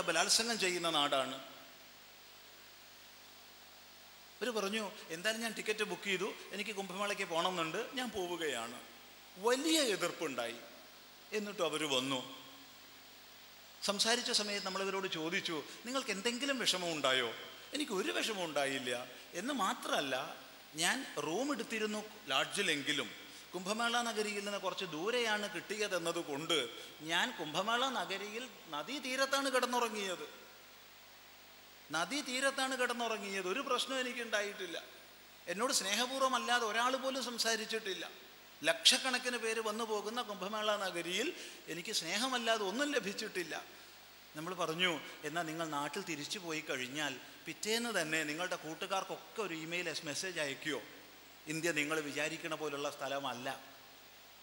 ബലാത്സംഗം ചെയ്യുന്ന നാടാണ്. അവർ പറഞ്ഞു എന്തായാലും ഞാൻ ടിക്കറ്റ് ബുക്ക് ചെയ്തു. എനിക്ക് കുംഭമേളയ്ക്ക് പോകണമെന്നുണ്ട് ഞാൻ പോവുകയാണ്. വലിയ എതിർപ്പുണ്ടായി. എന്നിട്ടും അവർ വന്നു. സംസാരിച്ച സമയത്ത് നമ്മളിവരോട് ചോദിച്ചു നിങ്ങൾക്ക് എന്തെങ്കിലും വിഷമം ഉണ്ടായോ? എനിക്ക് ഒരു വിഷമം ഉണ്ടായില്ല. എന്ന് മാത്രമല്ല ഞാൻ റൂം എടുത്തിരുന്നു ലാഡ്ജിലെങ്കിലും. കുംഭമേള നഗരിയിൽ നിന്ന് കുറച്ച് ദൂരെയാണ് കിട്ടിയത് കൊണ്ട് ഞാൻ കുംഭമേള നഗരിയിൽ നദീതീരത്താണ് കിടന്നുറങ്ങിയത്. നദീതീരത്താണ് കിടന്നുറങ്ങിയത്. ഒരു പ്രശ്നം എനിക്കുണ്ടായിട്ടില്ല. എന്നോട് സ്നേഹപൂർവം അല്ലാതെ ഒരാൾ പോലും സംസാരിച്ചിട്ടില്ല. ലക്ഷക്കണക്കിന് പേര് വന്നു പോകുന്ന കുംഭമേള നഗരിയിൽ എനിക്ക് സ്നേഹമല്ലാതെ ഒന്നും ലഭിച്ചിട്ടില്ല. നമ്മൾ പറഞ്ഞു എന്നാൽ നിങ്ങൾ നാട്ടിൽ തിരിച്ചു പോയി കഴിഞ്ഞാൽ പിറ്റേന്ന് തന്നെ നിങ്ങളുടെ കൂട്ടുകാർക്കൊക്കെ ഒരു ഇമെയിൽ മെസ്സേജ് അയക്കുകയോ ഇന്ത്യ നിങ്ങൾ വിചാരിക്കണ പോലുള്ള സ്ഥലമല്ല.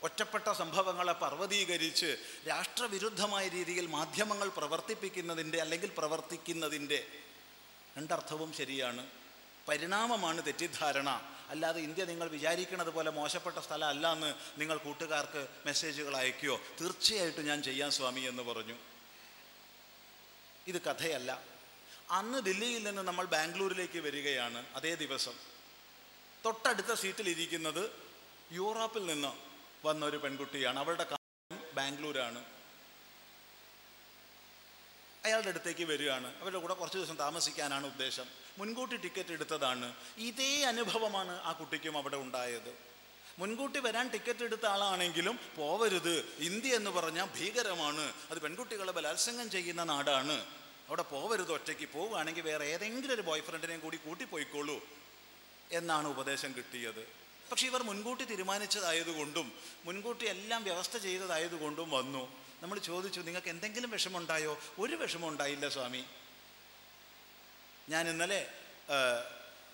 ഒറ്റപ്പെട്ട സംഭവങ്ങളെ പർവതീകരിച്ച് രാഷ്ട്രവിരുദ്ധമായ രീതിയിൽ മാധ്യമങ്ങൾ പ്രവർത്തിപ്പിക്കുന്നതിന്റെ അല്ലെങ്കിൽ പ്രവർത്തിക്കുന്നതിന്റെ രണ്ടർത്ഥവും ശരിയാണ്. പരിണാമമാണ് തെറ്റിദ്ധാരണ. അല്ലാതെ ഇന്ത്യ നിങ്ങൾ വിചാരിക്കുന്നത് പോലെ മോശപ്പെട്ട സ്ഥലം അല്ല എന്ന് നിങ്ങൾ കൂട്ടുകാർക്ക് മെസ്സേജുകൾ അയക്കുകയോ തീർച്ചയായിട്ടും ഞാൻ ചെയ്യാൻ സ്വാമി എന്ന് പറഞ്ഞു. ഇത് കഥയല്ല. അന്ന് ദില്ലിയിൽ നിന്ന് നമ്മൾ ബാംഗ്ലൂരിലേക്ക് വരികയാണ് അതേ ദിവസം. തൊട്ടടുത്ത സീറ്റിലിരിക്കുന്നത് യൂറോപ്പിൽ നിന്ന് വന്ന ഒരു പെൺകുട്ടിയാണ്. അവളുടെ കാര്യം ബാംഗ്ലൂരാണ്. അയാളുടെ അടുത്തേക്ക് വരികയാണ്. അവരുടെ കൂടെ കുറച്ച് ദിവസം താമസിക്കാനാണ് ഉദ്ദേശം. മുൻകൂട്ടി ടിക്കറ്റ് എടുത്തതാണ്. ഇതേ അനുഭവമാണ് ആ കുട്ടിക്കും അവിടെ ഉണ്ടായത്. മുൻകൂട്ടി വരാൻ ടിക്കറ്റ് എടുത്ത ആളാണെങ്കിലും പോവരുത്. ഇന്ത്യ എന്ന് പറഞ്ഞാൽ ഭീകരമാണ്. അത് പെൺകുട്ടികളെ ബലാത്സംഗം ചെയ്യുന്ന നാടാണ്. അവിടെ പോവരുത് ഒറ്റയ്ക്ക് പോവുകയാണെങ്കിൽ വേറെ ഏതെങ്കിലും ഒരു ബോയ് ഫ്രണ്ടിനെയും കൂടി കൂട്ടിപ്പോയിക്കോളൂ. എന്നാണ് ഉപദേശം കിട്ടിയത്. പക്ഷെ ഇവർ മുൻകൂട്ടി തീരുമാനിച്ചതായതുകൊണ്ടും മുൻകൂട്ടി എല്ലാം വ്യവസ്ഥ ചെയ്തതായതുകൊണ്ടും വന്നു. നമ്മൾ ചോദിച്ചു നിങ്ങൾക്ക് എന്തെങ്കിലും വിഷമമുണ്ടായോ? ഒരു വിഷമം ഉണ്ടായില്ല സ്വാമി. ഞാൻ ഇന്നലെ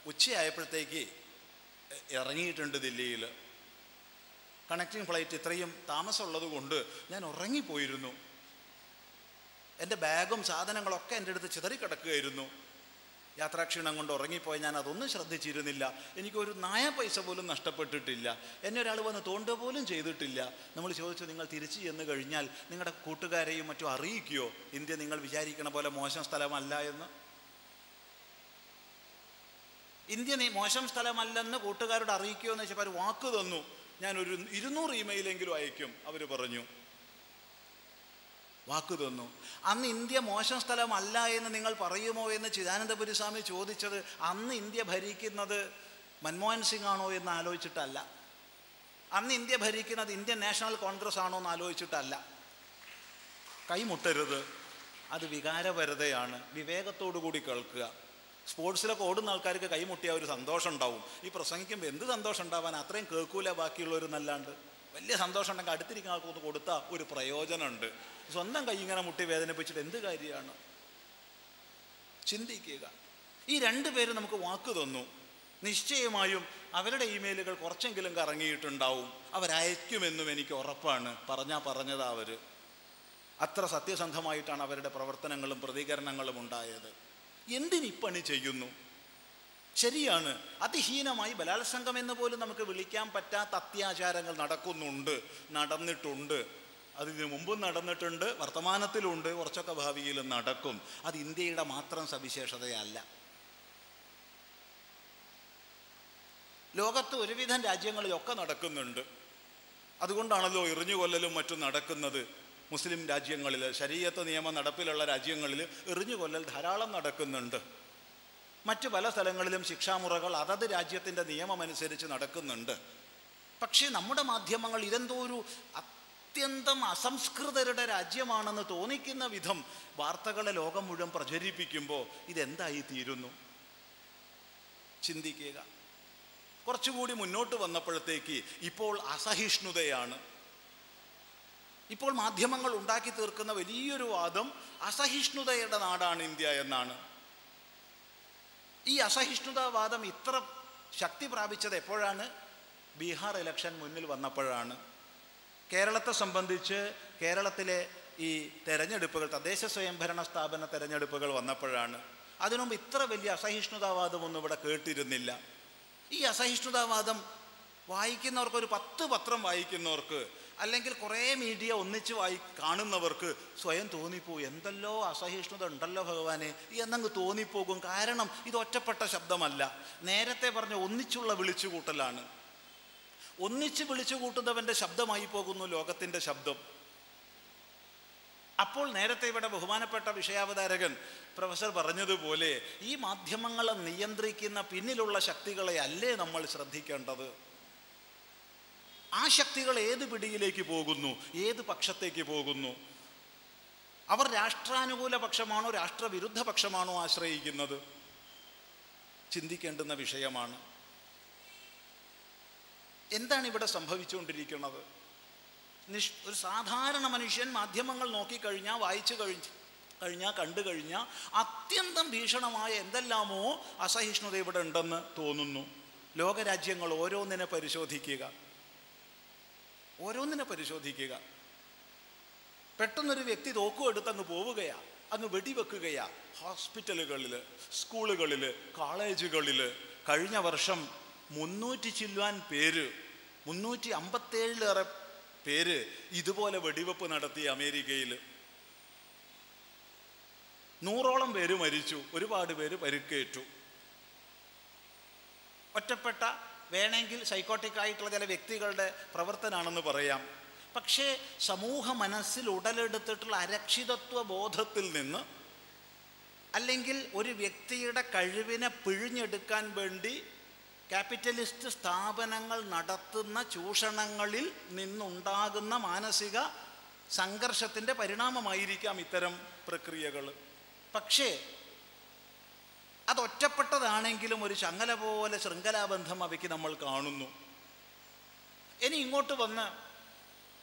ഉച്ചയായപ്പോഴത്തേക്ക് ഇറങ്ങിയിട്ടുണ്ട് ദില്ലിയിൽ കണക്റ്റിംഗ് ഫ്ലൈറ്റ് ഇത്രയും താമസമുള്ളത് കൊണ്ട് ഞാൻ ഉറങ്ങിപ്പോയിരുന്നു. എന്റെ ബാഗും സാധനങ്ങളൊക്കെ എന്റെ അടുത്ത് ചിതറിക്കിടക്കുകയായിരുന്നു. യാത്രാക്ഷീണം കൊണ്ട് ഉറങ്ങിപ്പോയി ഞാൻ അതൊന്നും ശ്രദ്ധിച്ചിരുന്നില്ല. എനിക്കൊരു നായ പൈസ പോലും നഷ്ടപ്പെട്ടിട്ടില്ല. എന്നെ ഒരാൾ വന്ന് തോണ്ട പോലും ചെയ്തിട്ടില്ല. നമ്മൾ ചോദിച്ചു നിങ്ങൾ തിരിച്ചു ചെന്ന് കഴിഞ്ഞാൽ നിങ്ങളുടെ കൂട്ടുകാരെയും മറ്റും അറിയിക്കുകയോ ഇന്ത്യ നിങ്ങൾ വിചാരിക്കണ പോലെ മോശം സ്ഥലമല്ല എന്ന്? ഇന്ത്യ നീ മോശം സ്ഥലമല്ലെന്ന് കൂട്ടുകാരോട് അറിയിക്കുമോ എന്ന് വെച്ചപ്പോൾ അവർ വാക്ക് തന്നു. ഞാനൊരു ഇരുന്നൂറ് ഇമെയിലെങ്കിലും അയക്കും. അവർ പറഞ്ഞു വാക്ക് തന്നു. അന്ന് ഇന്ത്യ മോശം സ്ഥലമല്ല എന്ന് നിങ്ങൾ പറയുമോ എന്ന് ചിദാനന്ദപുരി സ്വാമി ചോദിച്ചത് അന്ന് ഇന്ത്യ ഭരിക്കുന്നത് മൻമോഹൻ സിംഗ് ആണോ എന്ന് ആലോചിച്ചിട്ടല്ല. അന്ന് ഇന്ത്യ ഭരിക്കുന്നത് ഇന്ത്യൻ നാഷണൽ കോൺഗ്രസ് ആണോ എന്ന് ആലോചിച്ചിട്ടല്ല. കൈമുട്ടരുത് അത് വികാരപരതയാണ്. വിവേകത്തോടു കൂടി കേൾക്കുക. സ്പോർട്സിലൊക്കെ ഓടുന്ന ആൾക്കാർക്ക് കൈമുട്ടിയ ഒരു സന്തോഷം ഉണ്ടാവും. ഈ പ്രസംഗിക്കുമ്പോൾ എന്ത് സന്തോഷം ഉണ്ടാവാൻ അത്രയും കേൾക്കൂല ബാക്കിയുള്ളവരെന്നല്ലാണ്ട് വലിയ സന്തോഷം ഉണ്ടെങ്കിൽ അടുത്തിരിക്കുന്ന ആൾക്കൊന്ന് കൊടുത്താൽ ഒരു പ്രയോജനമുണ്ട്. സ്വന്തം കൈ ഇങ്ങനെ മുട്ടി വേദനിപ്പിച്ചിട്ട് എന്ത് കാര്യമാണ്? ചിന്തിക്കുക. ഈ രണ്ട് പേര് നമുക്ക് വാക്ക് തന്നു. നിശ്ചയമായും അവരുടെ ഇമെയിലുകൾ കുറച്ചെങ്കിലും കറങ്ങിയിട്ടുണ്ടാവും. അവരയക്കുമെന്നും എനിക്ക് ഉറപ്പാണ്. പറഞ്ഞാൽ പറഞ്ഞതാ അവർ അത്ര സത്യസന്ധമായിട്ടാണ് അവരുടെ പ്രവർത്തനങ്ങളും പ്രതികരണങ്ങളും ഉണ്ടായത്. എന്തിനിപ്പണി ചെയ്യുന്നു? ശരിയാണ്. അതിഹീനമായി ബലാത്സംഗം എന്ന് പോലും നമുക്ക് വിളിക്കാൻ പറ്റാത്ത അത്യാചാരങ്ങൾ നടക്കുന്നുണ്ട് നടന്നിട്ടുണ്ട്. അതിന് മുമ്പും നടന്നിട്ടുണ്ട് വർത്തമാനത്തിലുണ്ട് കുറച്ചൊക്കെ ഭാവിയിൽ നടക്കും. അത് ഇന്ത്യയുടെ മാത്രം സവിശേഷതയല്ല. ലോകത്ത് ഒരുവിധം രാജ്യങ്ങളിലൊക്കെ നടക്കുന്നുണ്ട്. അതുകൊണ്ടാണല്ലോ എറിഞ്ഞുകൊല്ലലും മറ്റും നടക്കുന്നത്. മുസ്ലിം രാജ്യങ്ങളിൽ ശരീരത്ത് നിയമ നടപ്പിലുള്ള രാജ്യങ്ങളിൽ എറിഞ്ഞുകൊല്ലൽ ധാരാളം നടക്കുന്നുണ്ട്. മറ്റു പല സ്ഥലങ്ങളിലും ശിക്ഷാമുറകൾ അതത് രാജ്യത്തിന്റെ നിയമമനുസരിച്ച് നടക്കുന്നുണ്ട്. പക്ഷേ നമ്മുടെ മാധ്യമങ്ങൾ ഇതെന്തോ ഒരു അത്യന്തം അസംസ്കൃതരുടെ രാജ്യമാണെന്ന് തോന്നിക്കുന്ന വിധം വാർത്തകളെ ലോകം മുഴുവൻ പ്രചരിപ്പിക്കുമ്പോൾ ഇതെന്തായി തീരുന്നു? ചിന്തിക്കുക. കുറച്ചുകൂടി മുന്നോട്ട് വന്നപ്പോഴത്തേക്ക് ഇപ്പോൾ അസഹിഷ്ണുതയാണ്. ഇപ്പോൾ മാധ്യമങ്ങൾ ഉണ്ടാക്കി തീർക്കുന്ന വലിയൊരു വാദം അസഹിഷ്ണുതയുടെ നാടാണ് ഇന്ത്യ എന്നാണ്. ഈ അസഹിഷ്ണുതാവാദം ഇത്ര ശക്തി പ്രാപിച്ചത് എപ്പോഴാണ്? ബീഹാർ ഇലക്ഷൻ മുന്നിൽ വന്നപ്പോഴാണ്. കേരളത്തെ സംബന്ധിച്ച് കേരളത്തിലെ ഈ തെരഞ്ഞെടുപ്പുകൾ തദ്ദേശ സ്വയംഭരണ സ്ഥാപന തെരഞ്ഞെടുപ്പുകൾ വന്നപ്പോഴാണ് അതിനുമുമ്പ് ഇത്ര വലിയ അസഹിഷ്ണുതാവാദമൊന്നും ഇവിടെ കേട്ടിരുന്നില്ല. ഈ അസഹിഷ്ണുതാവാദം വായിക്കുന്നവർക്ക് ഒരു പത്ത് പത്രം വായിക്കുന്നവർക്ക് അല്ലെങ്കിൽ കുറേ മീഡിയ ഒന്നിച്ച് വായി കാണുന്നവർക്ക് സ്വയം തോന്നിപ്പോവും എന്തല്ലോ അസഹിഷ്ണുത ഉണ്ടല്ലോ ഭഗവാനെ എന്നങ്ങ് തോന്നിപ്പോകും. കാരണം ഇത് ഒറ്റപ്പെട്ട ശബ്ദമല്ല. നേരത്തെ പറഞ്ഞ ഒന്നിച്ചുള്ള വിളിച്ചുകൂട്ടലാണ്. ഒന്നിച്ച് വിളിച്ചു കൂട്ടുന്നവന്റെ ശബ്ദമായി പോകുന്നു ലോകത്തിന്റെ ശബ്ദം. അപ്പോൾ നേരത്തെ ഇവിടെ ബഹുമാനപ്പെട്ട വിഷയാവതാരകൻ പ്രൊഫസർ പറഞ്ഞതുപോലെ ഈ മാധ്യമങ്ങളെ നിയന്ത്രിക്കുന്ന പിന്നിലുള്ള ശക്തികളെ അല്ലേ നമ്മൾ ശ്രദ്ധിക്കേണ്ടത്? ആ ശക്തികൾ ഏത് പിടിയിലേക്ക് പോകുന്നു? ഏത് പക്ഷത്തേക്ക് പോകുന്നു? അവർ രാഷ്ട്രാനുകൂല പക്ഷമാണോ രാഷ്ട്രവിരുദ്ധ പക്ഷമാണോ ആശ്രയിക്കുന്നത്? ചിന്തിക്കേണ്ടുന്ന വിഷയമാണ്. എന്താണ് ഇവിടെ സംഭവിച്ചുകൊണ്ടിരിക്കുന്നത്? നിഷ് ഒരു സാധാരണ മനുഷ്യൻ മാധ്യമങ്ങൾ നോക്കിക്കഴിഞ്ഞാൽ വായിച്ചു കഴിഞ്ഞ് കഴിഞ്ഞാൽ കണ്ടു കഴിഞ്ഞാൽ അത്യന്തം ഭീഷണമായ എന്തെല്ലാമോ അസഹിഷ്ണുത ഇവിടെ ഉണ്ടെന്ന് തോന്നുന്നു. ലോകരാജ്യങ്ങൾ ഓരോന്നിനെ പരിശോധിക്കുക. ഓരോന്നിനെ പരിശോധിക്കുക. പെട്ടെന്നൊരു വ്യക്തി തോക്കും എടുത്തങ്ങ് പോവുകയാ അങ്ങ് വെടിവെക്കുകയാ. ഹോസ്പിറ്റലുകളിൽ സ്കൂളുകളിൽ കോളേജുകളിൽ കഴിഞ്ഞ വർഷം മുന്നൂറ്റി ചില്ലുവാൻ പേര് മുന്നൂറ്റി അമ്പത്തേഴിലേറെ പേര് ഇതുപോലെ വെടിവെപ്പ് നടത്തി അമേരിക്കയിൽ. നൂറോളം പേര് മരിച്ചു ഒരുപാട് പേര് പരുക്കേറ്റു. ഒറ്റപ്പെട്ട വേണമെങ്കിൽ സൈക്കോട്ടിക് ആയിട്ടുള്ള ചില വ്യക്തികളുടെ പ്രവർത്തനമാണെന്ന് പറയാം. പക്ഷേ സമൂഹ മനസ്സിൽ ഉടലെടുത്തിട്ടുള്ള അരക്ഷിതത്വ ബോധത്തിൽ നിന്ന് അല്ലെങ്കിൽ ഒരു വ്യക്തിയുടെ കഴിവിനെ പിഴിഞ്ഞെടുക്കാൻ വേണ്ടി ക്യാപിറ്റലിസ്റ്റ് സ്ഥാപനങ്ങൾ നടത്തുന്ന ചൂഷണങ്ങളിൽ നിന്നുണ്ടാകുന്ന മാനസിക സംഘർഷത്തിന്റെ പരിണാമമായിരിക്കാം ഇത്തരം പ്രക്രിയകൾ. പക്ഷേ അതൊറ്റപ്പെട്ടതാണെങ്കിലും ഒരു ചങ്ങല പോലെ ശൃംഖലാബന്ധം അവയ്ക്ക് നമ്മൾ കാണുന്നു. ഇനി ഇങ്ങോട്ട് വന്ന്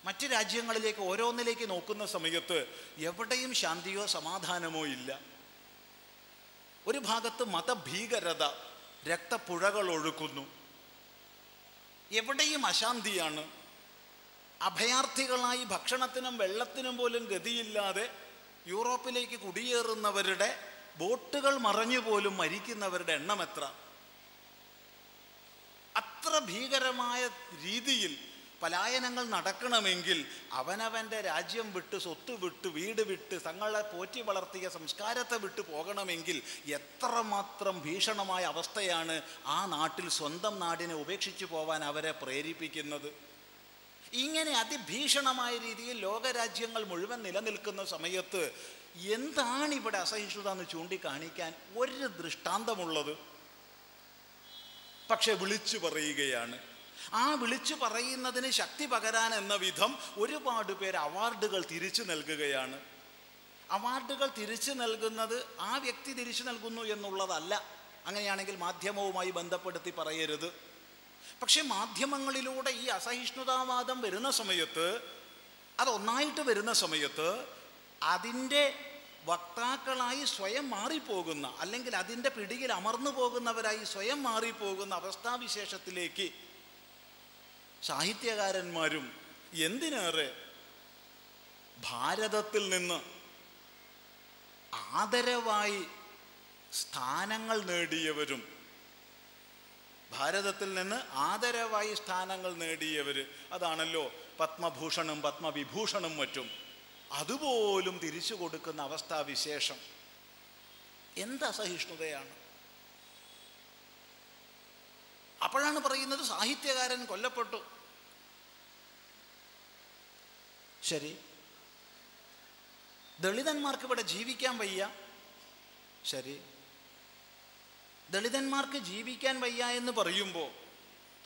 മറ്റ് രാജ്യങ്ങളിലേക്ക് ഓരോന്നിലേക്ക് നോക്കുന്ന സമയത്ത് എവിടെയും ശാന്തിയോ സമാധാനമോ ഇല്ല. ഒരു ഭാഗത്ത് മതഭീകരത രക്തപ്പുഴകൾ ഒഴുക്കുന്നു. എവിടെയും അശാന്തിയാണ്. അഭയാർത്ഥികളായി ഭക്ഷണത്തിനും വെള്ളത്തിനും പോലും ഗതിയില്ലാതെ യൂറോപ്പിലേക്ക് കുടിയേറുന്നവരുടെ ബോട്ടുകൾ മറഞ്ഞു പോലും മരിക്കുന്നവരുടെ എണ്ണം എത്ര? അത്ര ഭീകരമായ രീതിയിൽ പലായനങ്ങൾ നടക്കണമെങ്കിൽ അവനവന്റെ രാജ്യം വിട്ട് സ്വത്ത് വിട്ട് വീട് വിട്ട് തങ്ങളെ പോറ്റി വളർത്തിയ സംസ്കാരത്തെ വിട്ട് പോകണമെങ്കിൽ എത്രമാത്രം ഭീഷണമായ അവസ്ഥയാണ് ആ നാട്ടിൽ സ്വന്തം നാടിനെ ഉപേക്ഷിച്ചു പോവാൻ അവരെ പ്രേരിപ്പിക്കുന്നത്. ഇങ്ങനെ അതിഭീഷണമായ രീതിയിൽ ലോകരാജ്യങ്ങൾ മുഴുവൻ നിലനിൽക്കുന്ന സമയത്ത് എന്താണ് ഇവിടെ അസഹിഷ്ണുത എന്ന് ചൂണ്ടിക്കാണിക്കാൻ ഒരു ദൃഷ്ടാന്തമുള്ളത്? പക്ഷെ വിളിച്ചു പറയുകയാണ്. ആ വിളിച്ചു പറയുന്നതിന് ശക്തി പകരാൻ എന്ന വിധം ഒരുപാട് പേര് അവാർഡുകൾ തിരിച്ചു നൽകുകയാണ്. അവാർഡുകൾ തിരിച്ചു നൽകുന്നത് ആ വ്യക്തി തിരിച്ചു നൽകുന്നു എന്നുള്ളതല്ല. അങ്ങനെയാണെങ്കിൽ മാധ്യമവുമായി ബന്ധപ്പെടുത്തി പറയരുത്. പക്ഷെ മാധ്യമങ്ങളിലൂടെ ഈ അസഹിഷ്ണുതാവാദം വരുന്ന സമയത്ത് അതൊന്നായിട്ട് വരുന്ന സമയത്ത് അതിന്റെ വക്താക്കളായി സ്വയം മാറിപ്പോകുന്ന അല്ലെങ്കിൽ അതിന്റെ പിടിയിൽ അമർന്നു പോകുന്നവരായി സ്വയം മാറിപ്പോകുന്ന അവസ്ഥാവിശേഷത്തിലേക്ക് സാഹിത്യകാരന്മാരും എന്തിനേറെ ഭാരതത്തിൽ നിന്ന് ആദരവായി സ്ഥാനങ്ങൾ നേടിയവരും ഭാരതത്തിൽ നിന്ന് ആദരവായി സ്ഥാനങ്ങൾ നേടിയവർ അതാണല്ലോ പത്മഭൂഷണും പത്മവിഭൂഷണും മറ്റും. അതുപോലും തിരിച്ചു കൊടുക്കുന്ന അവസ്ഥാവിശേഷം. എന്ത് അസഹിഷ്ണുതയാണ്? അപ്പോഴാണ് പറയുന്നത് സാഹിത്യകാരൻ കൊല്ലപ്പെട്ടു. ശരി. ദളിതന്മാർക്ക് ഇവിടെ ജീവിക്കാൻ വയ്യ. ശരി. ദളിതന്മാർക്ക് ജീവിക്കാൻ വയ്യ എന്ന് പറയുമ്പോൾ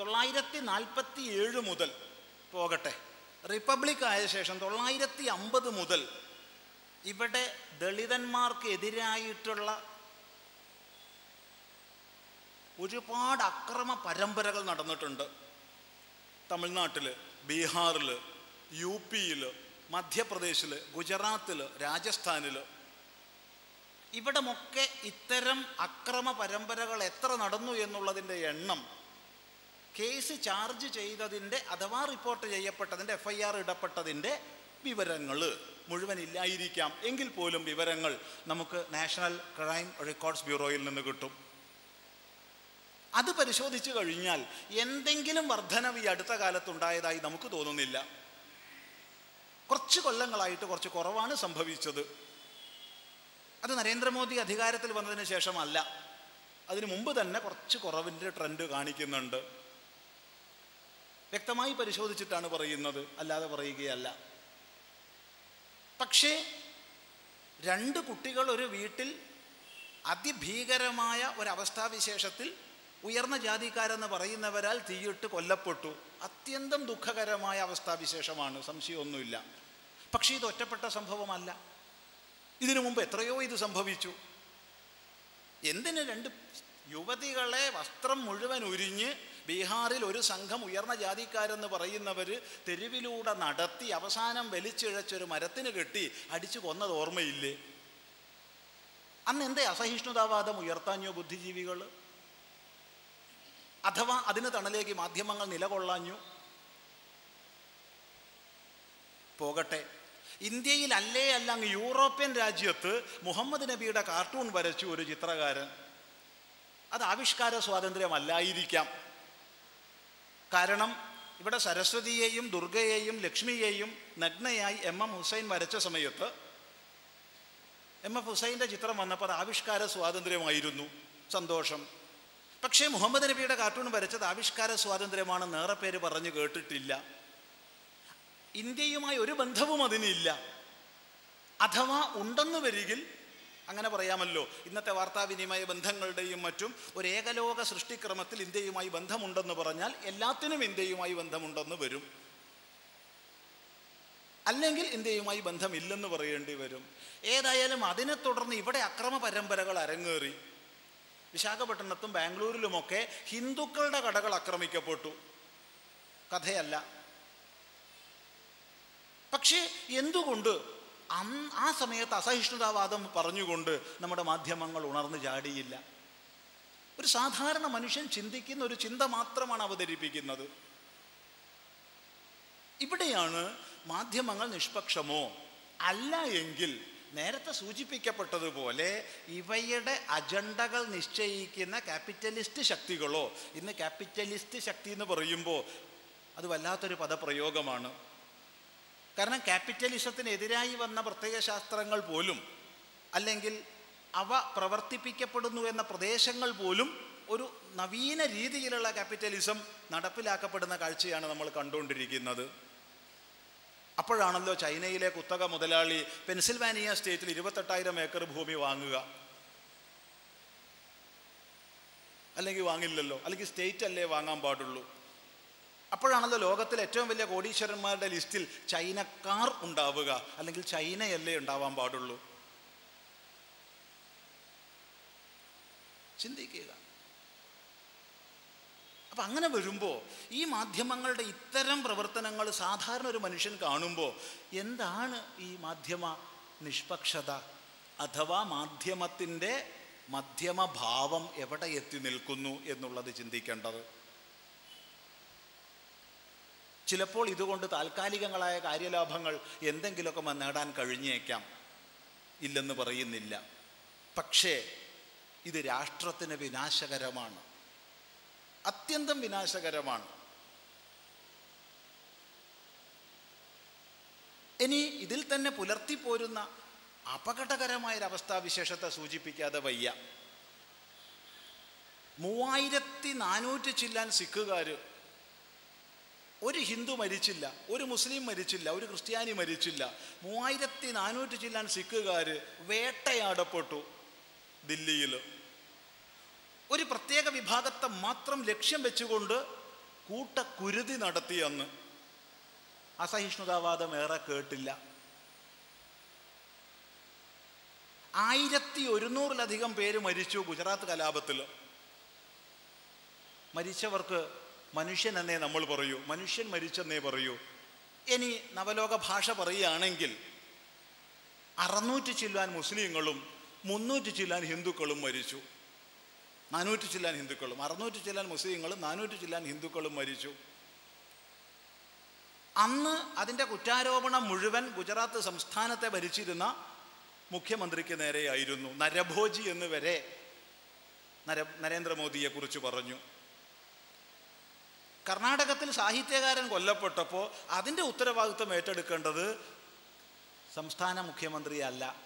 തൊള്ളായിരത്തി നാൽപ്പത്തി ഏഴ് മുതൽ പോകട്ടെ. റിപ്പബ്ലിക് ആയ ശേഷം തൊള്ളായിരത്തി അമ്പത് മുതൽ ഇവിടെ ദളിതന്മാർക്ക് എതിരായിട്ടുള്ള ഒരുപാട് അക്രമ പരമ്പരകൾ നടന്നിട്ടുണ്ട്. തമിഴ്നാട്ടിൽ ബീഹാറിൽ യു പിയിൽ മധ്യപ്രദേശിൽ ഗുജറാത്തിൽ രാജസ്ഥാനിൽ ഇവിടമൊക്കെ ഇത്തരം അക്രമ പരമ്പരകൾ എത്ര നടന്നു എന്നുള്ളതിന്റെ എണ്ണം കേസ് ചാർജ് ചെയ്തതിന്റെ അഥവാ റിപ്പോർട്ട് ചെയ്യപ്പെട്ടതിന്റെ എഫ് ഐ ആർ ഇടപെട്ടതിന്റെ വിവരങ്ങൾ മുഴുവൻ ഇല്ലായിരിക്കാം. എങ്കിൽ പോലും വിവരങ്ങൾ നമുക്ക് നാഷണൽ ക്രൈം റെക്കോർഡ്സ് ബ്യൂറോയിൽ നിന്ന് കിട്ടും. അത് പരിശോധിച്ചു കഴിഞ്ഞാൽ എന്തെങ്കിലും വർധനവ് ഈ അടുത്ത കാലത്തുണ്ടായതായി നമുക്ക് തോന്നുന്നില്ല. കുറച്ച് കൊല്ലങ്ങളായിട്ട് കുറച്ച് കുറവാണ് സംഭവിച്ചത്. അത് നരേന്ദ്രമോദി അധികാരത്തിൽ വന്നതിന് ശേഷമല്ല. അതിനു മുമ്പ് തന്നെ കുറച്ച് കുറവിന്റെ ട്രെൻഡ് കാണിക്കുന്നുണ്ട്. വ്യക്തമായി പരിശോധിച്ചിട്ടാണ് പറയുന്നത്. അല്ലാതെ പറയുകയല്ല. പക്ഷേ രണ്ട് കുട്ടികൾ ഒരു വീട്ടിൽ അതിഭീകരമായ ഒരവസ്ഥാവിശേഷത്തിൽ ഉയർന്ന ജാതിക്കാരെന്ന് പറയുന്നവരാൽ തീയിട്ട് കൊല്ലപ്പെട്ടു. അത്യന്തം ദുഃഖകരമായ അവസ്ഥാവിശേഷമാണ്. സംശയമൊന്നുമില്ല. പക്ഷേ ഇത് ഒറ്റപ്പെട്ട സംഭവമല്ല. ഇതിനു മുമ്പ് എത്രയോ ഇത് സംഭവിച്ചു. എന്തിന് രണ്ട് യുവതികളെ വസ്ത്രം മുഴുവൻ ഉരിഞ്ഞ് ബീഹാറിൽ ഒരു സംഘം ഉയർന്ന ജാതിക്കാരെന്ന് പറയുന്നവർ തെരുവിലൂടെ നടത്തി അവസാനം വലിച്ചിഴച്ചൊരു മരത്തിന് കെട്ടി അടിച്ചു കൊന്നത് ഓർമ്മയില്ലേ? അന്ന് എന്തേ അസഹിഷ്ണുതാവാദം ഉയർത്താഞ്ഞോ ബുദ്ധിജീവികൾ അഥവാ അതിന് തണലേക്ക് മാധ്യമങ്ങൾ നിലകൊള്ളാഞ്ഞു. പോകട്ടെ. ഇന്ത്യയിൽ അല്ലേ അല്ല അങ്ങ് യൂറോപ്യൻ രാജ്യത്ത് മുഹമ്മദ് നബിയുടെ കാർട്ടൂൺ വരച്ചു ഒരു ചിത്രകാരൻ. അത് ആവിഷ്കാര സ്വാതന്ത്ര്യമല്ലായിരിക്കാം. കാരണം ഇവിടെ സരസ്വതിയെയും ദുർഗയെയും ലക്ഷ്മിയെയും നഗ്നയായി എം എം ഹുസൈൻ വരച്ച സമയത്ത് എം എഫ് ഹുസൈന്റെ ചിത്രം വന്നപ്പോൾ ആവിഷ്കാര സ്വാതന്ത്ര്യമായിരുന്നു. സന്തോഷം. പക്ഷേ മുഹമ്മദ് നബിയുടെ കാർട്ടൂൺ വരച്ചത് ആവിഷ്കാര സ്വാതന്ത്ര്യമാണെന്ന് ഏറെ പേര് പറഞ്ഞു കേട്ടിട്ടില്ല. ഇന്ത്യയുമായി ഒരു ബന്ധവും അതിനില്ല. അഥവാ ഉണ്ടെന്ന് വരികിൽ അങ്ങനെ പറയാമല്ലോ ഇന്നത്തെ വാർത്താവിനിമയ ബന്ധങ്ങളുടെയും മറ്റും ഒരു ഏകലോക സൃഷ്ടിക്രമത്തിൽ ഇന്ത്യയുമായി ബന്ധമുണ്ടെന്ന് പറഞ്ഞാൽ എല്ലാത്തിനും ഇന്ത്യയുമായി ബന്ധമുണ്ടെന്ന് വരും. അല്ലെങ്കിൽ ഇന്ത്യയുമായി ബന്ധമില്ലെന്ന് പറയേണ്ടി വരും. ഏതായാലും അതിനെ തുടർന്ന് ഇവിടെ അക്രമ പരമ്പരകൾ അരങ്ങേറി. വിശാഖപട്ടണത്തും ബാംഗ്ലൂരിലുമൊക്കെ ഹിന്ദുക്കളുടെ കടകൾ ആക്രമിക്കപ്പെട്ടു. കഥയല്ല. പക്ഷേ എന്തുകൊണ്ട് ആ സമയത്ത് അസഹിഷ്ണുതാവാദം പറഞ്ഞുകൊണ്ട് നമ്മുടെ മാധ്യമങ്ങൾ ഉണർന്നു ചാടിയില്ല? ഒരു സാധാരണ മനുഷ്യൻ ചിന്തിക്കുന്ന ഒരു ചിന്ത മാത്രമാണ് അവതരിപ്പിക്കുന്നത്. ഇവിടെയാണ് മാധ്യമങ്ങൾ നിഷ്പക്ഷമോ? അല്ല എങ്കിൽ നേരത്തെ സൂചിപ്പിക്കപ്പെട്ടതുപോലെ ഇവയുടെ അജണ്ടകൾ നിശ്ചയിക്കുന്ന ക്യാപിറ്റലിസ്റ്റ് ശക്തികളോ ഇന്ന് ക്യാപിറ്റലിസ്റ്റ് ശക്തി എന്ന് പറയുമ്പോൾ അത് വല്ലാത്തൊരു പദപ്രയോഗമാണ്. കാരണം ക്യാപിറ്റലിസത്തിനെതിരായി വന്ന പ്രത്യേക ശാസ്ത്രങ്ങൾ പോലും അല്ലെങ്കിൽ അവ പ്രവർത്തിപ്പിക്കപ്പെടുന്നു എന്ന പ്രദേശങ്ങൾ പോലും ഒരു നവീന രീതിയിലുള്ള ക്യാപിറ്റലിസം നടപ്പിലാക്കപ്പെടുന്ന കാഴ്ചയാണ് നമ്മൾ കണ്ടുകൊണ്ടിരിക്കുന്നത്. അപ്പോഴാണല്ലോ ചൈനയിലെ കുത്തക മുതലാളി പെൻസിൽവാനിയ സ്റ്റേറ്റിൽ ഇരുപത്തെട്ടായിരം ഏക്കർ ഭൂമി വാങ്ങുക. അല്ലെങ്കിൽ വാങ്ങില്ലല്ലോ. അല്ലെങ്കിൽ സ്റ്റേറ്റ് അല്ലേ വാങ്ങാൻ പാടുള്ളൂ. അപ്പോഴാണല്ലോ ലോകത്തിലെ ഏറ്റവും വലിയ കോടീശ്വരന്മാരുടെ ലിസ്റ്റിൽ ചൈനക്കാർ ഉണ്ടാവുക. അല്ലെങ്കിൽ ചൈനയല്ലേ ഉണ്ടാവാൻ പാടുള്ളൂ. ചിന്തിക്കുക. അപ്പം അങ്ങനെ വരുമ്പോൾ ഈ മാധ്യമങ്ങളുടെ ഇത്തരം പ്രവർത്തനങ്ങൾ സാധാരണ ഒരു മനുഷ്യൻ കാണുമ്പോൾ എന്താണ് ഈ മാധ്യമ നിഷ്പക്ഷത? അഥവാ മാധ്യമത്തിന്റെ മധ്യമഭാവം എവിടെ എത്തി നിൽക്കുന്നു എന്നുള്ളത് ചിന്തിക്കേണ്ടത്. ചിലപ്പോൾ ഇതുകൊണ്ട് താൽക്കാലികങ്ങളായ കാര്യലാഭങ്ങൾ എന്തെങ്കിലുമൊക്കെ നേടാൻ കഴിഞ്ഞേക്കാം. ഇല്ലെന്ന് പറയുന്നില്ല. പക്ഷേ ഇത് രാഷ്ട്രത്തിന് വിനാശകരമാണ്. അത്യന്തം വിനാശകരമാണ്. ഇനി ഇതിൽ തന്നെ പുലർത്തിപ്പോരുന്ന അപകടകരമായൊരവസ്ഥാവിശേഷത്തെ സൂചിപ്പിക്കാതെ വയ്യ. മൂവായിരത്തി നാനൂറ്റി ചില്ലാൻ സിഖുകാർ ഒരു ഹിന്ദു മരിച്ചില്ല ഒരു മുസ്ലിം മരിച്ചില്ല ഒരു ക്രിസ്ത്യാനി മരിച്ചില്ല. മൂവായിരത്തി നാനൂറ്റി ചില്ലാൻ സിഖുകാർ വേട്ടയാടപ്പെട്ടു ദില്ലിയിൽ ഒരു പ്രത്യേക വിഭാഗത്തെ മാത്രം ലക്ഷ്യം വെച്ചുകൊണ്ട് കൂട്ടക്കുരുതി നടത്തിയെന്ന് അസഹിഷ്ണുതാവാദം ഏറെ കേട്ടില്ല. ആയിരത്തി ഒരുന്നൂറിലധികം പേര് മരിച്ചു ഗുജറാത്ത് കലാപത്തിൽ മരിച്ചവർക്ക് മനുഷ്യൻ എന്നേ നമ്മൾ പറയൂ മനുഷ്യൻ മരിച്ചെന്നേ പറയൂ. ഇനി നവലോക ഭാഷ പറയുകയാണെങ്കിൽ അറുന്നൂറ്റി ചില്ലാൻ മുസ്ലിങ്ങളും മുന്നൂറ്റി ചില്ലാൻ ഹിന്ദുക്കളും മരിച്ചു. നാനൂറ്റി ചില്ലാൻ ഹിന്ദുക്കളും അറുന്നൂറ്റി ചില്ലാൻ മുസ്ലിങ്ങളും നാനൂറ്റി ചില്ലാൻ ഹിന്ദുക്കളും മരിച്ചു. അന്ന് അതിന്റെ കുറ്റാരോപണം മുഴുവൻ ഗുജറാത്ത് സംസ്ഥാനത്തെ ഭരിച്ചിരുന്ന മുഖ്യമന്ത്രിക്ക് നേരെയായിരുന്നു. നരഭോജി എന്ന് വരെ നര നരേന്ദ്രമോദിയെക്കുറിച്ച് പറഞ്ഞു. കർണാടകത്തിൽ സാഹിത്യകാരൻ കൊല്ലപ്പെട്ടപ്പോൾ അതിന്റെ ഉത്തരവാദിത്വം ഏറ്റെടുക്കേണ്ടത് സംസ്ഥാന മുഖ്യമന്ത്രിയല്ല.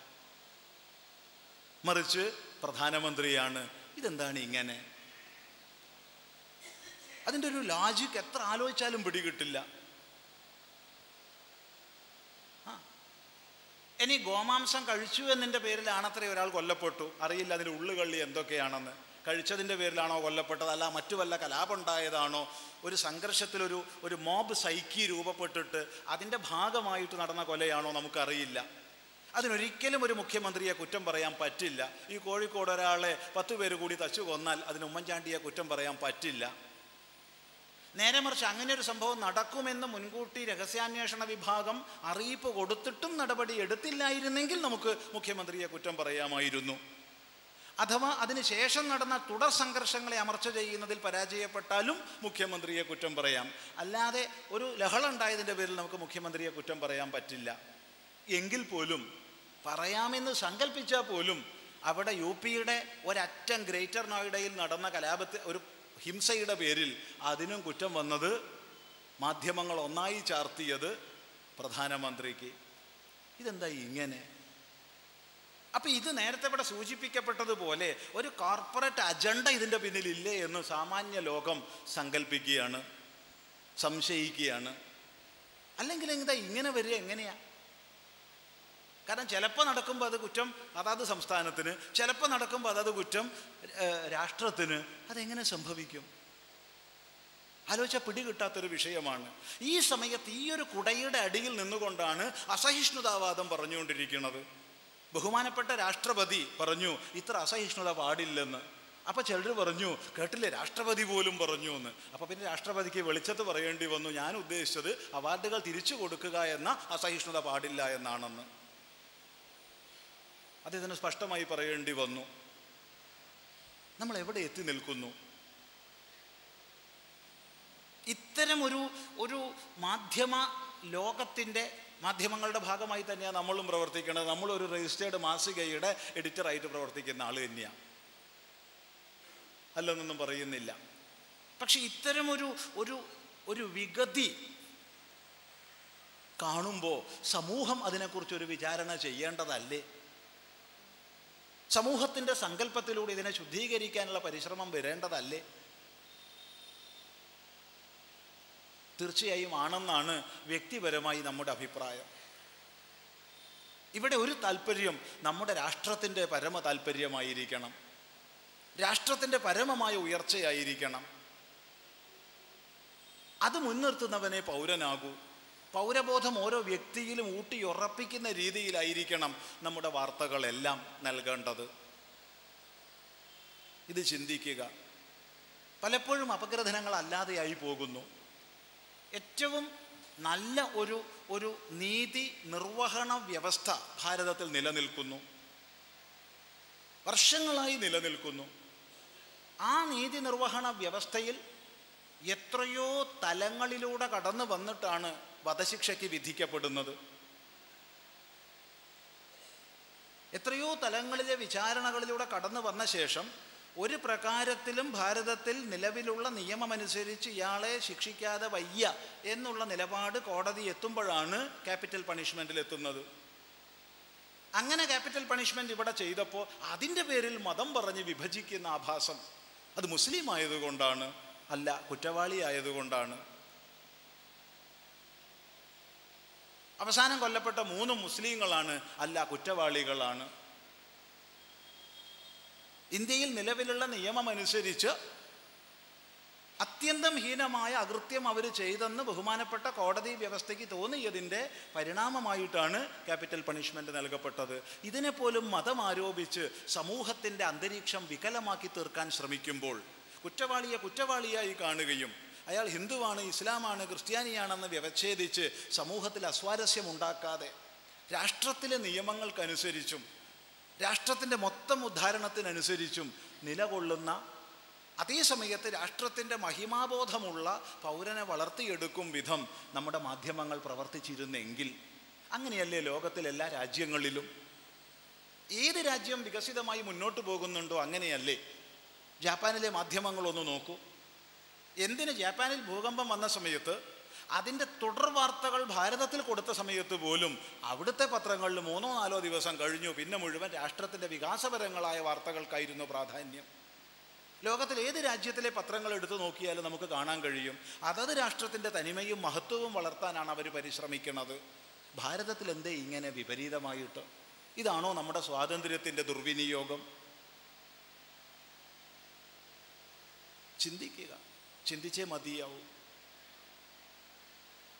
മറിച്ച് പ്രധാനമന്ത്രിയാണ്. ഇതെന്താണ് ഇങ്ങനെ? അതിന്റെ ഒരു ലോജിക് എത്ര ആലോചിച്ചാലും പിടികിട്ടില്ല. ഇനി ഗോമാംസം കഴിച്ചു എന്നതിന്റെ പേരിലാണത്രേ ഒരാൾ കൊല്ലപ്പെട്ടു. അറിയില്ല അതിന്റെ ഉള്ളുകള്ളി എന്തൊക്കെയാണെന്ന്. കഴിച്ചതിന്റെ പേരിലാണോ കൊല്ലപ്പെട്ടത്? അല്ല മറ്റു വല്ല കലാപമുണ്ടായതാണോ? ഒരു സംഘർഷത്തിലൊരു ഒരു മോബ് സൈക്കി രൂപപ്പെട്ടിട്ട് അതിന്റെ ഭാഗമായിട്ട് നടന്ന കൊലയാണോ നമുക്കറിയില്ല. അതിനൊരിക്കലും ഒരു മുഖ്യമന്ത്രിയെ കുറ്റം പറയാൻ പറ്റില്ല. ഈ കോഴിക്കോട് ഒരാളെ പത്ത് പേര് കൂടി തച്ചു കൊന്നാൽ അതിന് ഉമ്മൻചാണ്ടിയെ കുറ്റം പറയാൻ പറ്റില്ല. നേരെ മറിച്ച് അങ്ങനെ ഒരു സംഭവം നടക്കുമെന്ന് മുൻകൂട്ടി രഹസ്യാന്വേഷണ വിഭാഗം അറിയിപ്പ് കൊടുത്തിട്ടും നടപടി എടുത്തില്ലായിരുന്നെങ്കിൽ നമുക്ക് മുഖ്യമന്ത്രിയെ കുറ്റം പറയാമായിരുന്നു. അഥവാ അതിനുശേഷം നടന്ന തുടർ സംഘർഷങ്ങളെ അമർച്ച ചെയ്യുന്നതിൽ പരാജയപ്പെട്ടാലും മുഖ്യമന്ത്രിയെ കുറ്റം പറയാം. അല്ലാതെ ഒരു ലഹളുണ്ടായതിന്റെ പേരിൽ നമുക്ക് മുഖ്യമന്ത്രിയെ കുറ്റം പറയാൻ പറ്റില്ല. എങ്കിൽ പോലും പറയാമെന്ന് സങ്കല്പിച്ചാൽ പോലും അവിടെ യു പിയുടെ ഒരറ്റം ഗ്രേറ്റർ നോയിഡയിൽ നടന്ന കലാപത്തിൽ ഒരു ഹിംസയുടെ പേരിൽ അതിനും കുറ്റം വന്നത് മാധ്യമങ്ങൾ ഒന്നായി ചാർത്തിയത് പ്രധാനമന്ത്രിക്ക്. ഇതെന്താ ഇങ്ങനെ? അപ്പം ഇത് നേരത്തെ ഇവിടെ സൂചിപ്പിക്കപ്പെട്ടതുപോലെ ഒരു കോർപ്പറേറ്റ് അജണ്ട ഇതിന്റെ പിന്നിലില്ലേ എന്ന് സാമാന്യ ലോകം സങ്കല്പിക്കുകയാണ് സംശയിക്കുകയാണ്. അല്ലെങ്കിൽ എന്താ ഇങ്ങനെ വരിക എങ്ങനെയാ? കാരണം ചിലപ്പോൾ നടക്കുമ്പോൾ അത് കുറ്റം അതാത് സംസ്ഥാനത്തിന്. ചിലപ്പോൾ നടക്കുമ്പോൾ അതാത് കുറ്റം രാഷ്ട്രത്തിന്. അതെങ്ങനെ സംഭവിക്കും? ആലോചിച്ച പിടികിട്ടാത്തൊരു വിഷയമാണ്. ഈ സമയത്ത് ഈ ഒരു കുടയുടെ അടിയിൽ നിന്നുകൊണ്ടാണ് അസഹിഷ്ണുതാവാദം പറഞ്ഞുകൊണ്ടിരിക്കുന്നത്. ബഹുമാനപ്പെട്ട രാഷ്ട്രപതി പറഞ്ഞു ഇത്ര അസഹിഷ്ണുത പാടില്ലെന്ന്. അപ്പോൾ ചിലർ പറഞ്ഞു കേട്ടില്ലേ? രാഷ്ട്രപതി പോലും പറഞ്ഞു എന്ന് അപ്പോൾ പിന്നെ രാഷ്ട്രപതിക്ക് വെളിച്ചത്ത് പറയേണ്ടി വന്നു ഞാൻ ഉദ്ദേശിച്ചത് അവാർഡുകൾ തിരിച്ചു കൊടുക്കുക എന്ന അസഹിഷ്ണുത പാടില്ല എന്നാണെന്ന്. അദ്ദേഹത്തിന് സ്പഷ്ടമായി പറയേണ്ടി വന്നു. നമ്മൾ എവിടെ എത്തി നിൽക്കുന്നു? ഇത്തരം ഒരു ഒരു മാധ്യമ ലോകത്തിന്റെ മാധ്യമങ്ങളുടെ ഭാഗമായി തന്നെയാണ് നമ്മളും പ്രവർത്തിക്കുന്നത്. നമ്മളൊരു രജിസ്റ്റേർഡ് മാസികയുടെ എഡിറ്ററായിട്ട് പ്രവർത്തിക്കുന്ന ആൾ തന്നെയാണ്. അല്ലെന്നൊന്നും പറയുന്നില്ല. പക്ഷെ ഇത്തരം ഒരു ഒരു ഒരു വിഗതി കാണുമ്പോൾ സമൂഹം അതിനെക്കുറിച്ചൊരു വിചാരണ ചെയ്യേണ്ടതല്ലേ? സമൂഹത്തിന്റെ സങ്കല്പത്തിലൂടെ ഇതിനെ ശുദ്ധീകരിക്കാനുള്ള പരിശ്രമം വരേണ്ടതല്ലേ? തീർച്ചയായും ആണെന്നാണ് വ്യക്തിപരമായി നമ്മുടെ അഭിപ്രായം. ഇവിടെ ഒരു താല്പര്യം നമ്മുടെ രാഷ്ട്രത്തിന്റെ പരമ താല്പര്യമായിരിക്കണം. രാഷ്ട്രത്തിന്റെ പരമമായ ഉയർച്ചയായിരിക്കണം. അത് മുൻനിർത്തുന്നവനെ പൗരനാകൂ. പൗരബോധം ഓരോ വ്യക്തിയിലും ഊട്ടിയുറപ്പിക്കുന്ന രീതിയിലായിരിക്കണം നമ്മുടെ വാർത്തകളെല്ലാം നൽകേണ്ടത്. ഇത് ചിന്തിക്കുക. പലപ്പോഴും അപഗ്രഥനങ്ങളല്ലാതെയായി പോകുന്നു. ഏറ്റവും നല്ല ഒരു ഒരു നീതി നിർവഹണ വ്യവസ്ഥ ഭാരതത്തിൽ നിലനിൽക്കുന്നു. വർഷങ്ങളായി നിലനിൽക്കുന്നു. ആ നീതി നിർവഹണ വ്യവസ്ഥയിൽ എത്രയോ തലങ്ങളിലൂടെ കടന്നു വന്നിട്ടാണ് വധശിക്ഷയ്ക്ക് വിധിക്കപ്പെടുന്നത്. എത്രയോ തലങ്ങളിലെ വിചാരണകളിലൂടെ കടന്നു വന്ന ശേഷം ഒരു പ്രകാരത്തിലും ഭാരതത്തിൽ നിലവിലുള്ള നിയമമനുസരിച്ച് ഇയാളെ ശിക്ഷിക്കാതെ വയ്യ എന്നുള്ള നിലപാട് കോടതി എത്തുമ്പോഴാണ് ക്യാപിറ്റൽ പണിഷ്മെന്റിൽ എത്തുന്നത്. അങ്ങനെ ക്യാപിറ്റൽ പണിഷ്മെന്റ് ഇവിടെ ചെയ്തപ്പോൾ അതിന്റെ പേരിൽ മതം പറഞ്ഞ് വിഭജിക്കുന്ന ആഭാസം അത് മുസ്ലിം ആയതുകൊണ്ടാണ്. അല്ല കുറ്റവാളി ആയതുകൊണ്ടാണ്. അവസാനം കൊല്ലപ്പെട്ട മൂന്ന് മുസ്ലിങ്ങളാണ് അല്ല കുറ്റവാളികളാണ്. ഇന്ത്യയിൽ നിലവിലുള്ള നിയമമനുസരിച്ച് അത്യന്തം ഹീനമായ അകൃത്യം അവർ ചെയ്തെന്ന് ബഹുമാനപ്പെട്ട കോടതി വ്യവസ്ഥയ്ക്ക് തോന്നിയതിന്റെ പരിണാമമായിട്ടാണ് ക്യാപിറ്റൽ പണിഷ്മെന്റ് നൽകപ്പെട്ടത്. ഇതിനെപ്പോലും മതം ആരോപിച്ച് സമൂഹത്തിന്റെ അന്തരീക്ഷം വികലമാക്കി തീർക്കാൻ ശ്രമിക്കുമ്പോൾ കുറ്റവാളിയെ കുറ്റവാളിയായി കാണുകയും അയാൾ ഹിന്ദുവാണ് ഇസ്ലാമാണ് ക്രിസ്ത്യാനിയാണെന്ന് വ്യവച്ഛേദിച്ച് സമൂഹത്തിൽ അസ്വാരസ്യമുണ്ടാക്കാതെ രാഷ്ട്രത്തിലെ നിയമങ്ങൾക്കനുസരിച്ചും രാഷ്ട്രത്തിന്റെ മൊത്തം ഉദ്ധാരണത്തിനനുസരിച്ചും നിലകൊള്ളുന്ന അതേ സമയത്ത് രാഷ്ട്രത്തിന്റെ മഹിമാബോധമുള്ള പൗരനെ വളർത്തിയെടുക്കും വിധം നമ്മുടെ മാധ്യമങ്ങൾ പ്രവർത്തിച്ചിരുന്നെങ്കിൽ അങ്ങനെയല്ലേ ലോകത്തിലെല്ലാ രാജ്യങ്ങളിലും? ഏത് രാജ്യം വികസിതമായി മുന്നോട്ട് പോകുന്നുണ്ടോ അങ്ങനെയല്ലേ? ജാപ്പാനിലെ മാധ്യമങ്ങളൊന്ന് നോക്കൂ. എന്തിന് ജാപ്പാനിൽ ഭൂകമ്പം വന്ന സമയത്ത് അതിന്റെ തുടർ വാർത്തകൾ ഭാരതത്തിൽ കൊടുത്ത സമയത്ത് പോലും അവിടുത്തെ പത്രങ്ങളിൽ മൂന്നോ നാലോ ദിവസം കഴിഞ്ഞു. പിന്നെ മുഴുവൻ രാഷ്ട്രത്തിന്റെ വികാസപരങ്ങളായ വാർത്തകൾക്കായിരുന്നു പ്രാധാന്യം. ലോകത്തിൽ ഏത് രാജ്യത്തിലെ പത്രങ്ങൾ എടുത്തു നോക്കിയാലും നമുക്ക് കാണാൻ കഴിയും. അതത് രാഷ്ട്രത്തിന്റെ തനിമയും മഹത്വവും വളർത്താനാണ് അവർ പരിശ്രമിക്കുന്നത്. ഭാരതത്തിൽ എന്തേ ഇങ്ങനെ വിപരീതമായിട്ട്? ഇതാണോ നമ്മുടെ സ്വാതന്ത്ര്യത്തിന്റെ ദുർവിനിയോഗം? ചിന്തിക്കുക. ചിന്തിച്ചേ മതിയാവൂ.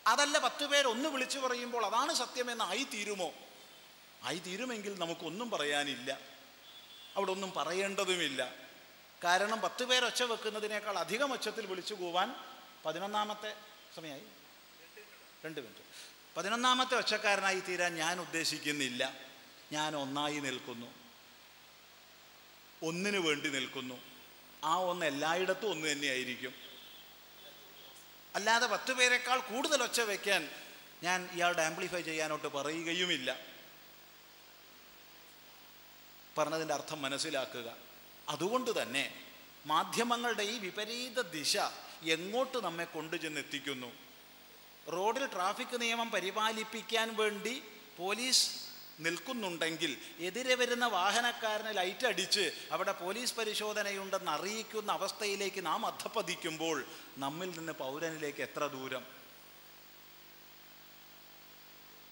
അതല്ല പത്ത് പേർ ഒന്ന് വിളിച്ചു പറയുമ്പോൾ അതാണ് സത്യമെന്ന് ആയി തീരുമോ? ആയി തീരുമെങ്കിൽ നമുക്കൊന്നും പറയാനില്ല. അവിടെ ഒന്നും പറയേണ്ടതുമില്ല. കാരണം പത്ത് പേർ ഒച്ച വെക്കുന്നതിനേക്കാൾ അധികം ഒച്ചത്തിൽ വിളിച്ചു പോവാൻ പതിനൊന്നാമത്തെ സമയമായി. രണ്ട് മിനിറ്റ്. പതിനൊന്നാമത്തെ ഒച്ചക്കാരനായി തീരാൻ ഞാൻ ഉദ്ദേശിക്കുന്നില്ല. ഞാൻ ഒന്നായി നിൽക്കുന്നു. ഒന്നിനു വേണ്ടി നിൽക്കുന്നു. ആ ഒന്ന് എല്ലായിടത്തും ഒന്ന് തന്നെയായിരിക്കും. അല്ലാതെ പത്ത് പേരെക്കാൾ കൂടുതൽ ഒച്ച വയ്ക്കാൻ ഞാൻ ഇയാളുടെ ആംപ്ലിഫൈ ചെയ്യാനോട്ട് പറയുകയുമില്ല. പറഞ്ഞതിന്റെ അർത്ഥം മനസ്സിലാക്കുക. അതുകൊണ്ട് തന്നെ മാധ്യമങ്ങളുടെ ഈ വിപരീത ദിശ എങ്ങോട്ട് നമ്മെ കൊണ്ടുചെന്നെത്തിക്കുന്നു റോഡിൽ ട്രാഫിക് നിയമം പരിപാലിപ്പിക്കാൻ വേണ്ടി പോലീസ് നിൽക്കുന്നുണ്ടെങ്കിൽ എതിരെ വരുന്ന വാഹനക്കാരന് ലൈറ്റ് അടിച്ച് അവിടെ പോലീസ് പരിശോധനയുണ്ടെന്ന് അറിയിക്കുന്ന അവസ്ഥയിലേക്ക് നാം അധപ്പതിക്കുമ്പോൾ നമ്മിൽ നിന്ന് പൗരനിലേക്ക് എത്ര ദൂരം?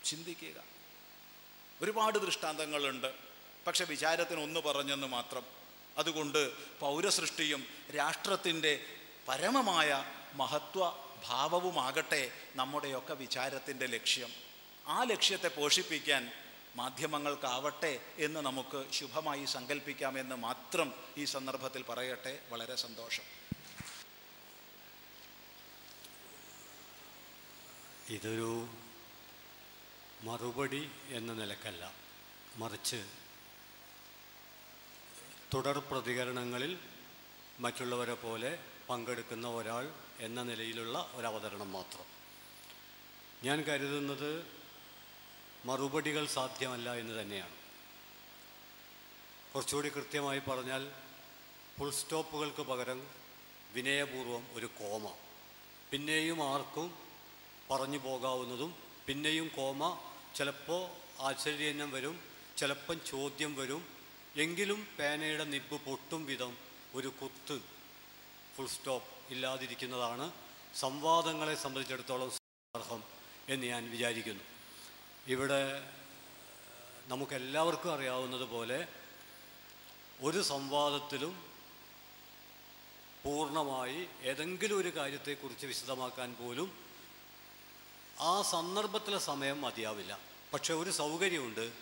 ചിന്തിക്കുക. ഒരുപാട് ദൃഷ്ടാന്തങ്ങളുണ്ട്. പക്ഷെ വിചാരത്തിന് ഒന്ന് പറഞ്ഞെന്ന് മാത്രം. അതുകൊണ്ട് പൗരസൃഷ്ടിയും രാഷ്ട്രത്തിന്റെ പരമമായ മഹത്വ ഭാവവുമാകട്ടെ നമ്മുടെയൊക്കെ വിചാരത്തിന്റെ ലക്ഷ്യം. ആ ലക്ഷ്യത്തെ പോഷിപ്പിക്കാൻ മാധ്യമങ്ങൾക്കാവട്ടെ എന്ന് നമുക്ക് ശുഭമായി സങ്കല്പിക്കാമെന്ന് മാത്രം ഈ സന്ദർഭത്തിൽ പറയട്ടെ. വളരെ സന്തോഷം. ഇതൊരു മറുപടി എന്ന നിലക്കല്ല. മറിച്ച് തുടർ പ്രതികരണങ്ങളിൽ മറ്റുള്ളവരെ പോലെ പങ്കെടുക്കുന്ന ഒരാൾ എന്ന നിലയിലുള്ള ഒരവതരണം മാത്രം. ഞാൻ കരുതുന്നത് മറുപടികൾ സാധ്യമല്ല എന്ന് തന്നെയാണ്. കുറച്ചുകൂടി കൃത്യമായി പറഞ്ഞാൽ ഫുൾ സ്റ്റോപ്പുകൾക്ക് പകരം വിനയപൂർവം ഒരു കോമ. പിന്നെയും ആർക്കും പറഞ്ഞു പോകാവുന്നതും പിന്നെയും കോമ ചിലപ്പോൾ ആശ്ചര്യം വരും ചിലപ്പം ചോദ്യം വരും. എങ്കിലും പേനയുടെ നിബ് പൊട്ടും വിധം ഒരു കുത്ത് ഫുൾ സ്റ്റോപ്പ് ഇല്ലാതിരിക്കുന്നതാണ്. സംവാദങ്ങളെ സംബന്ധിച്ചിടത്തോളം അർഹം എന്ന് ഞാൻ വിചാരിക്കുന്നു. ഇവിടെ നമുക്കെല്ലാവർക്കും അറിയാവുന്നത് പോലെ ഒരു സംവാദത്തിലും പൂർണമായി ഏതെങ്കിലും ഒരു കാര്യത്തെക്കുറിച്ച് വിശദമാക്കാൻ പോലും ആ സന്ദർഭത്തിലെ സമയം മതിയാവില്ല. പക്ഷെ ഒരു സൗകര്യമുണ്ട്.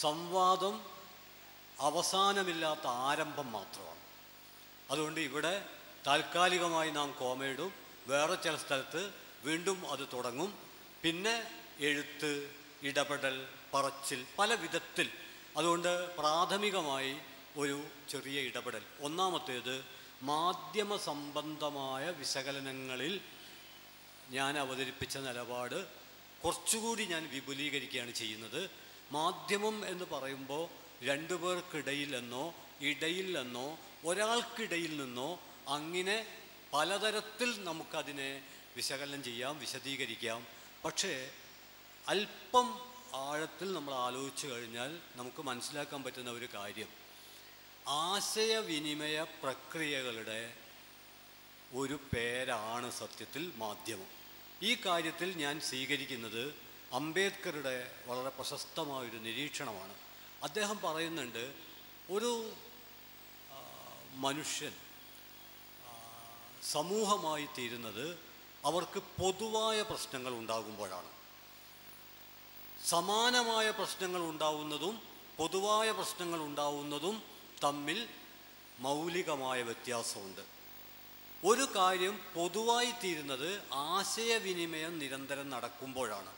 സംവാദം അവസാനമില്ലാത്ത ആരംഭം മാത്രമാണ്. അതുകൊണ്ട് ഇവിടെ താൽക്കാലികമായി നാം കോമയിടും വേറെ ചില സ്ഥലത്ത് വീണ്ടും അത് തുടങ്ങും. പിന്നെ എഴുത്ത് ഇടപെടൽ പറച്ചിൽ പല വിധത്തിൽ. അതുകൊണ്ട് പ്രാഥമികമായി ഒരു ചെറിയ ഇടപെടൽ. ഒന്നാമത്തേത് മാധ്യമ സംബന്ധമായ വിശകലനങ്ങളിൽ ഞാൻ അവതരിപ്പിച്ച നിലപാട് കുറച്ചുകൂടി ഞാൻ വിപുലീകരിക്കുകയാണ് ചെയ്യുന്നത്. മാധ്യമം എന്ന് പറയുമ്പോൾ രണ്ടു പേർക്കിടയിൽ എന്നോ ഇടയിൽ എന്നോ ഒരാൾക്കിടയിൽ നിന്നോ അങ്ങനെ പലതരത്തിൽ നമുക്കതിനെ വിശകലനം ചെയ്യാം വിശദീകരിക്കാം. പക്ഷേ അല്പം ആഴത്തിൽ നമ്മൾ ആലോചിച്ച് കഴിഞ്ഞാൽ നമുക്ക് മനസ്സിലാക്കാൻ പറ്റുന്ന ഒരു കാര്യം. ആശയവിനിമയ പ്രക്രിയകളുടെ ഒരു പേരാണ് സത്യത്തിൽ മാധ്യമം. ഈ കാര്യത്തിൽ ഞാൻ സ്വീകരിക്കുന്നത് അംബേദ്കറുടെ വളരെ പ്രശസ്തമായൊരു നിരീക്ഷണമാണ്. അദ്ദേഹം പറയുന്നുണ്ട് ഒരു മനുഷ്യൻ സമൂഹമായി തീരുന്നത് അവർക്ക് പൊതുവായ പ്രശ്നങ്ങൾ ഉണ്ടാകുമ്പോഴാണ്. സമാനമായ പ്രശ്നങ്ങൾ ഉണ്ടാവുന്നതും പൊതുവായ പ്രശ്നങ്ങൾ ഉണ്ടാവുന്നതും തമ്മിൽ മൗലികമായ വ്യത്യാസമുണ്ട്. ഒരു കാര്യം പൊതുവായി തീരുന്നത് ആശയവിനിമയം നിരന്തരം നടക്കുമ്പോഴാണ്.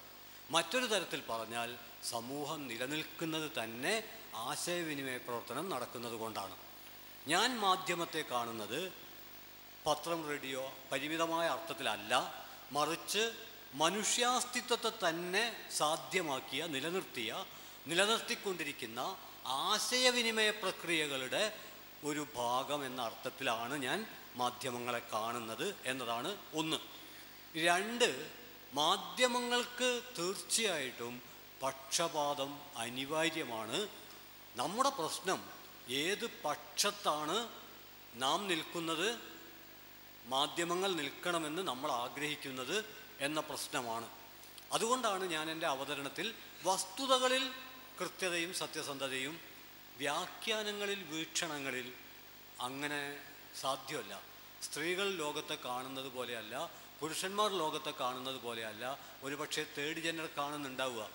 മറ്റൊരു തരത്തിൽ പറഞ്ഞാൽ സമൂഹം നിലനിൽക്കുന്നത് തന്നെ ആശയവിനിമയ പ്രവർത്തനം നടക്കുന്നത് കൊണ്ടാണ്. ഞാൻ മാധ്യമത്തെ കാണുന്നത് പത്രം റേഡിയോ പരിമിതമായ അർത്ഥത്തിലല്ല മറിച്ച് മനുഷ്യാസ്തിത്വത്തെ തന്നെ സാധ്യമാക്കിയ നിലനിർത്തിയ നിലനിർത്തിക്കൊണ്ടിരിക്കുന്ന ആശയവിനിമയ പ്രക്രിയകളുടെ ഒരു ഭാഗം എന്ന അർത്ഥത്തിലാണ് ഞാൻ മാധ്യമങ്ങളെ കാണുന്നത് എന്നതാണ് ഒന്ന്. രണ്ട് മാധ്യമങ്ങൾക്ക് തീർച്ചയായിട്ടും പക്ഷപാതം അനിവാര്യമാണ്. നമ്മുടെ പ്രശ്നം ഏത് പക്ഷത്താണ് നാം നിൽക്കുന്നത്? മാധ്യമങ്ങൾ നിൽക്കണമെന്ന് നമ്മൾ ആഗ്രഹിക്കുന്നത് എന്ന പ്രശ്നമാണ്. അതുകൊണ്ടാണ് ഞാൻ എന്റെ അവതരണത്തിൽ വസ്തുതകളിൽ കൃത്യതയും സത്യസന്ധതയും വ്യാഖ്യാനങ്ങളിൽ വീക്ഷണങ്ങളിൽ അങ്ങനെ സാധ്യമല്ല. സ്ത്രീകൾ ലോകത്തെ കാണുന്നത് പോലെയല്ല പുരുഷന്മാർ ലോകത്തെ കാണുന്നത് പോലെയല്ല ഒരുപക്ഷെ തേർഡ് ജെൻഡർ കാണുന്നുണ്ടാവുക.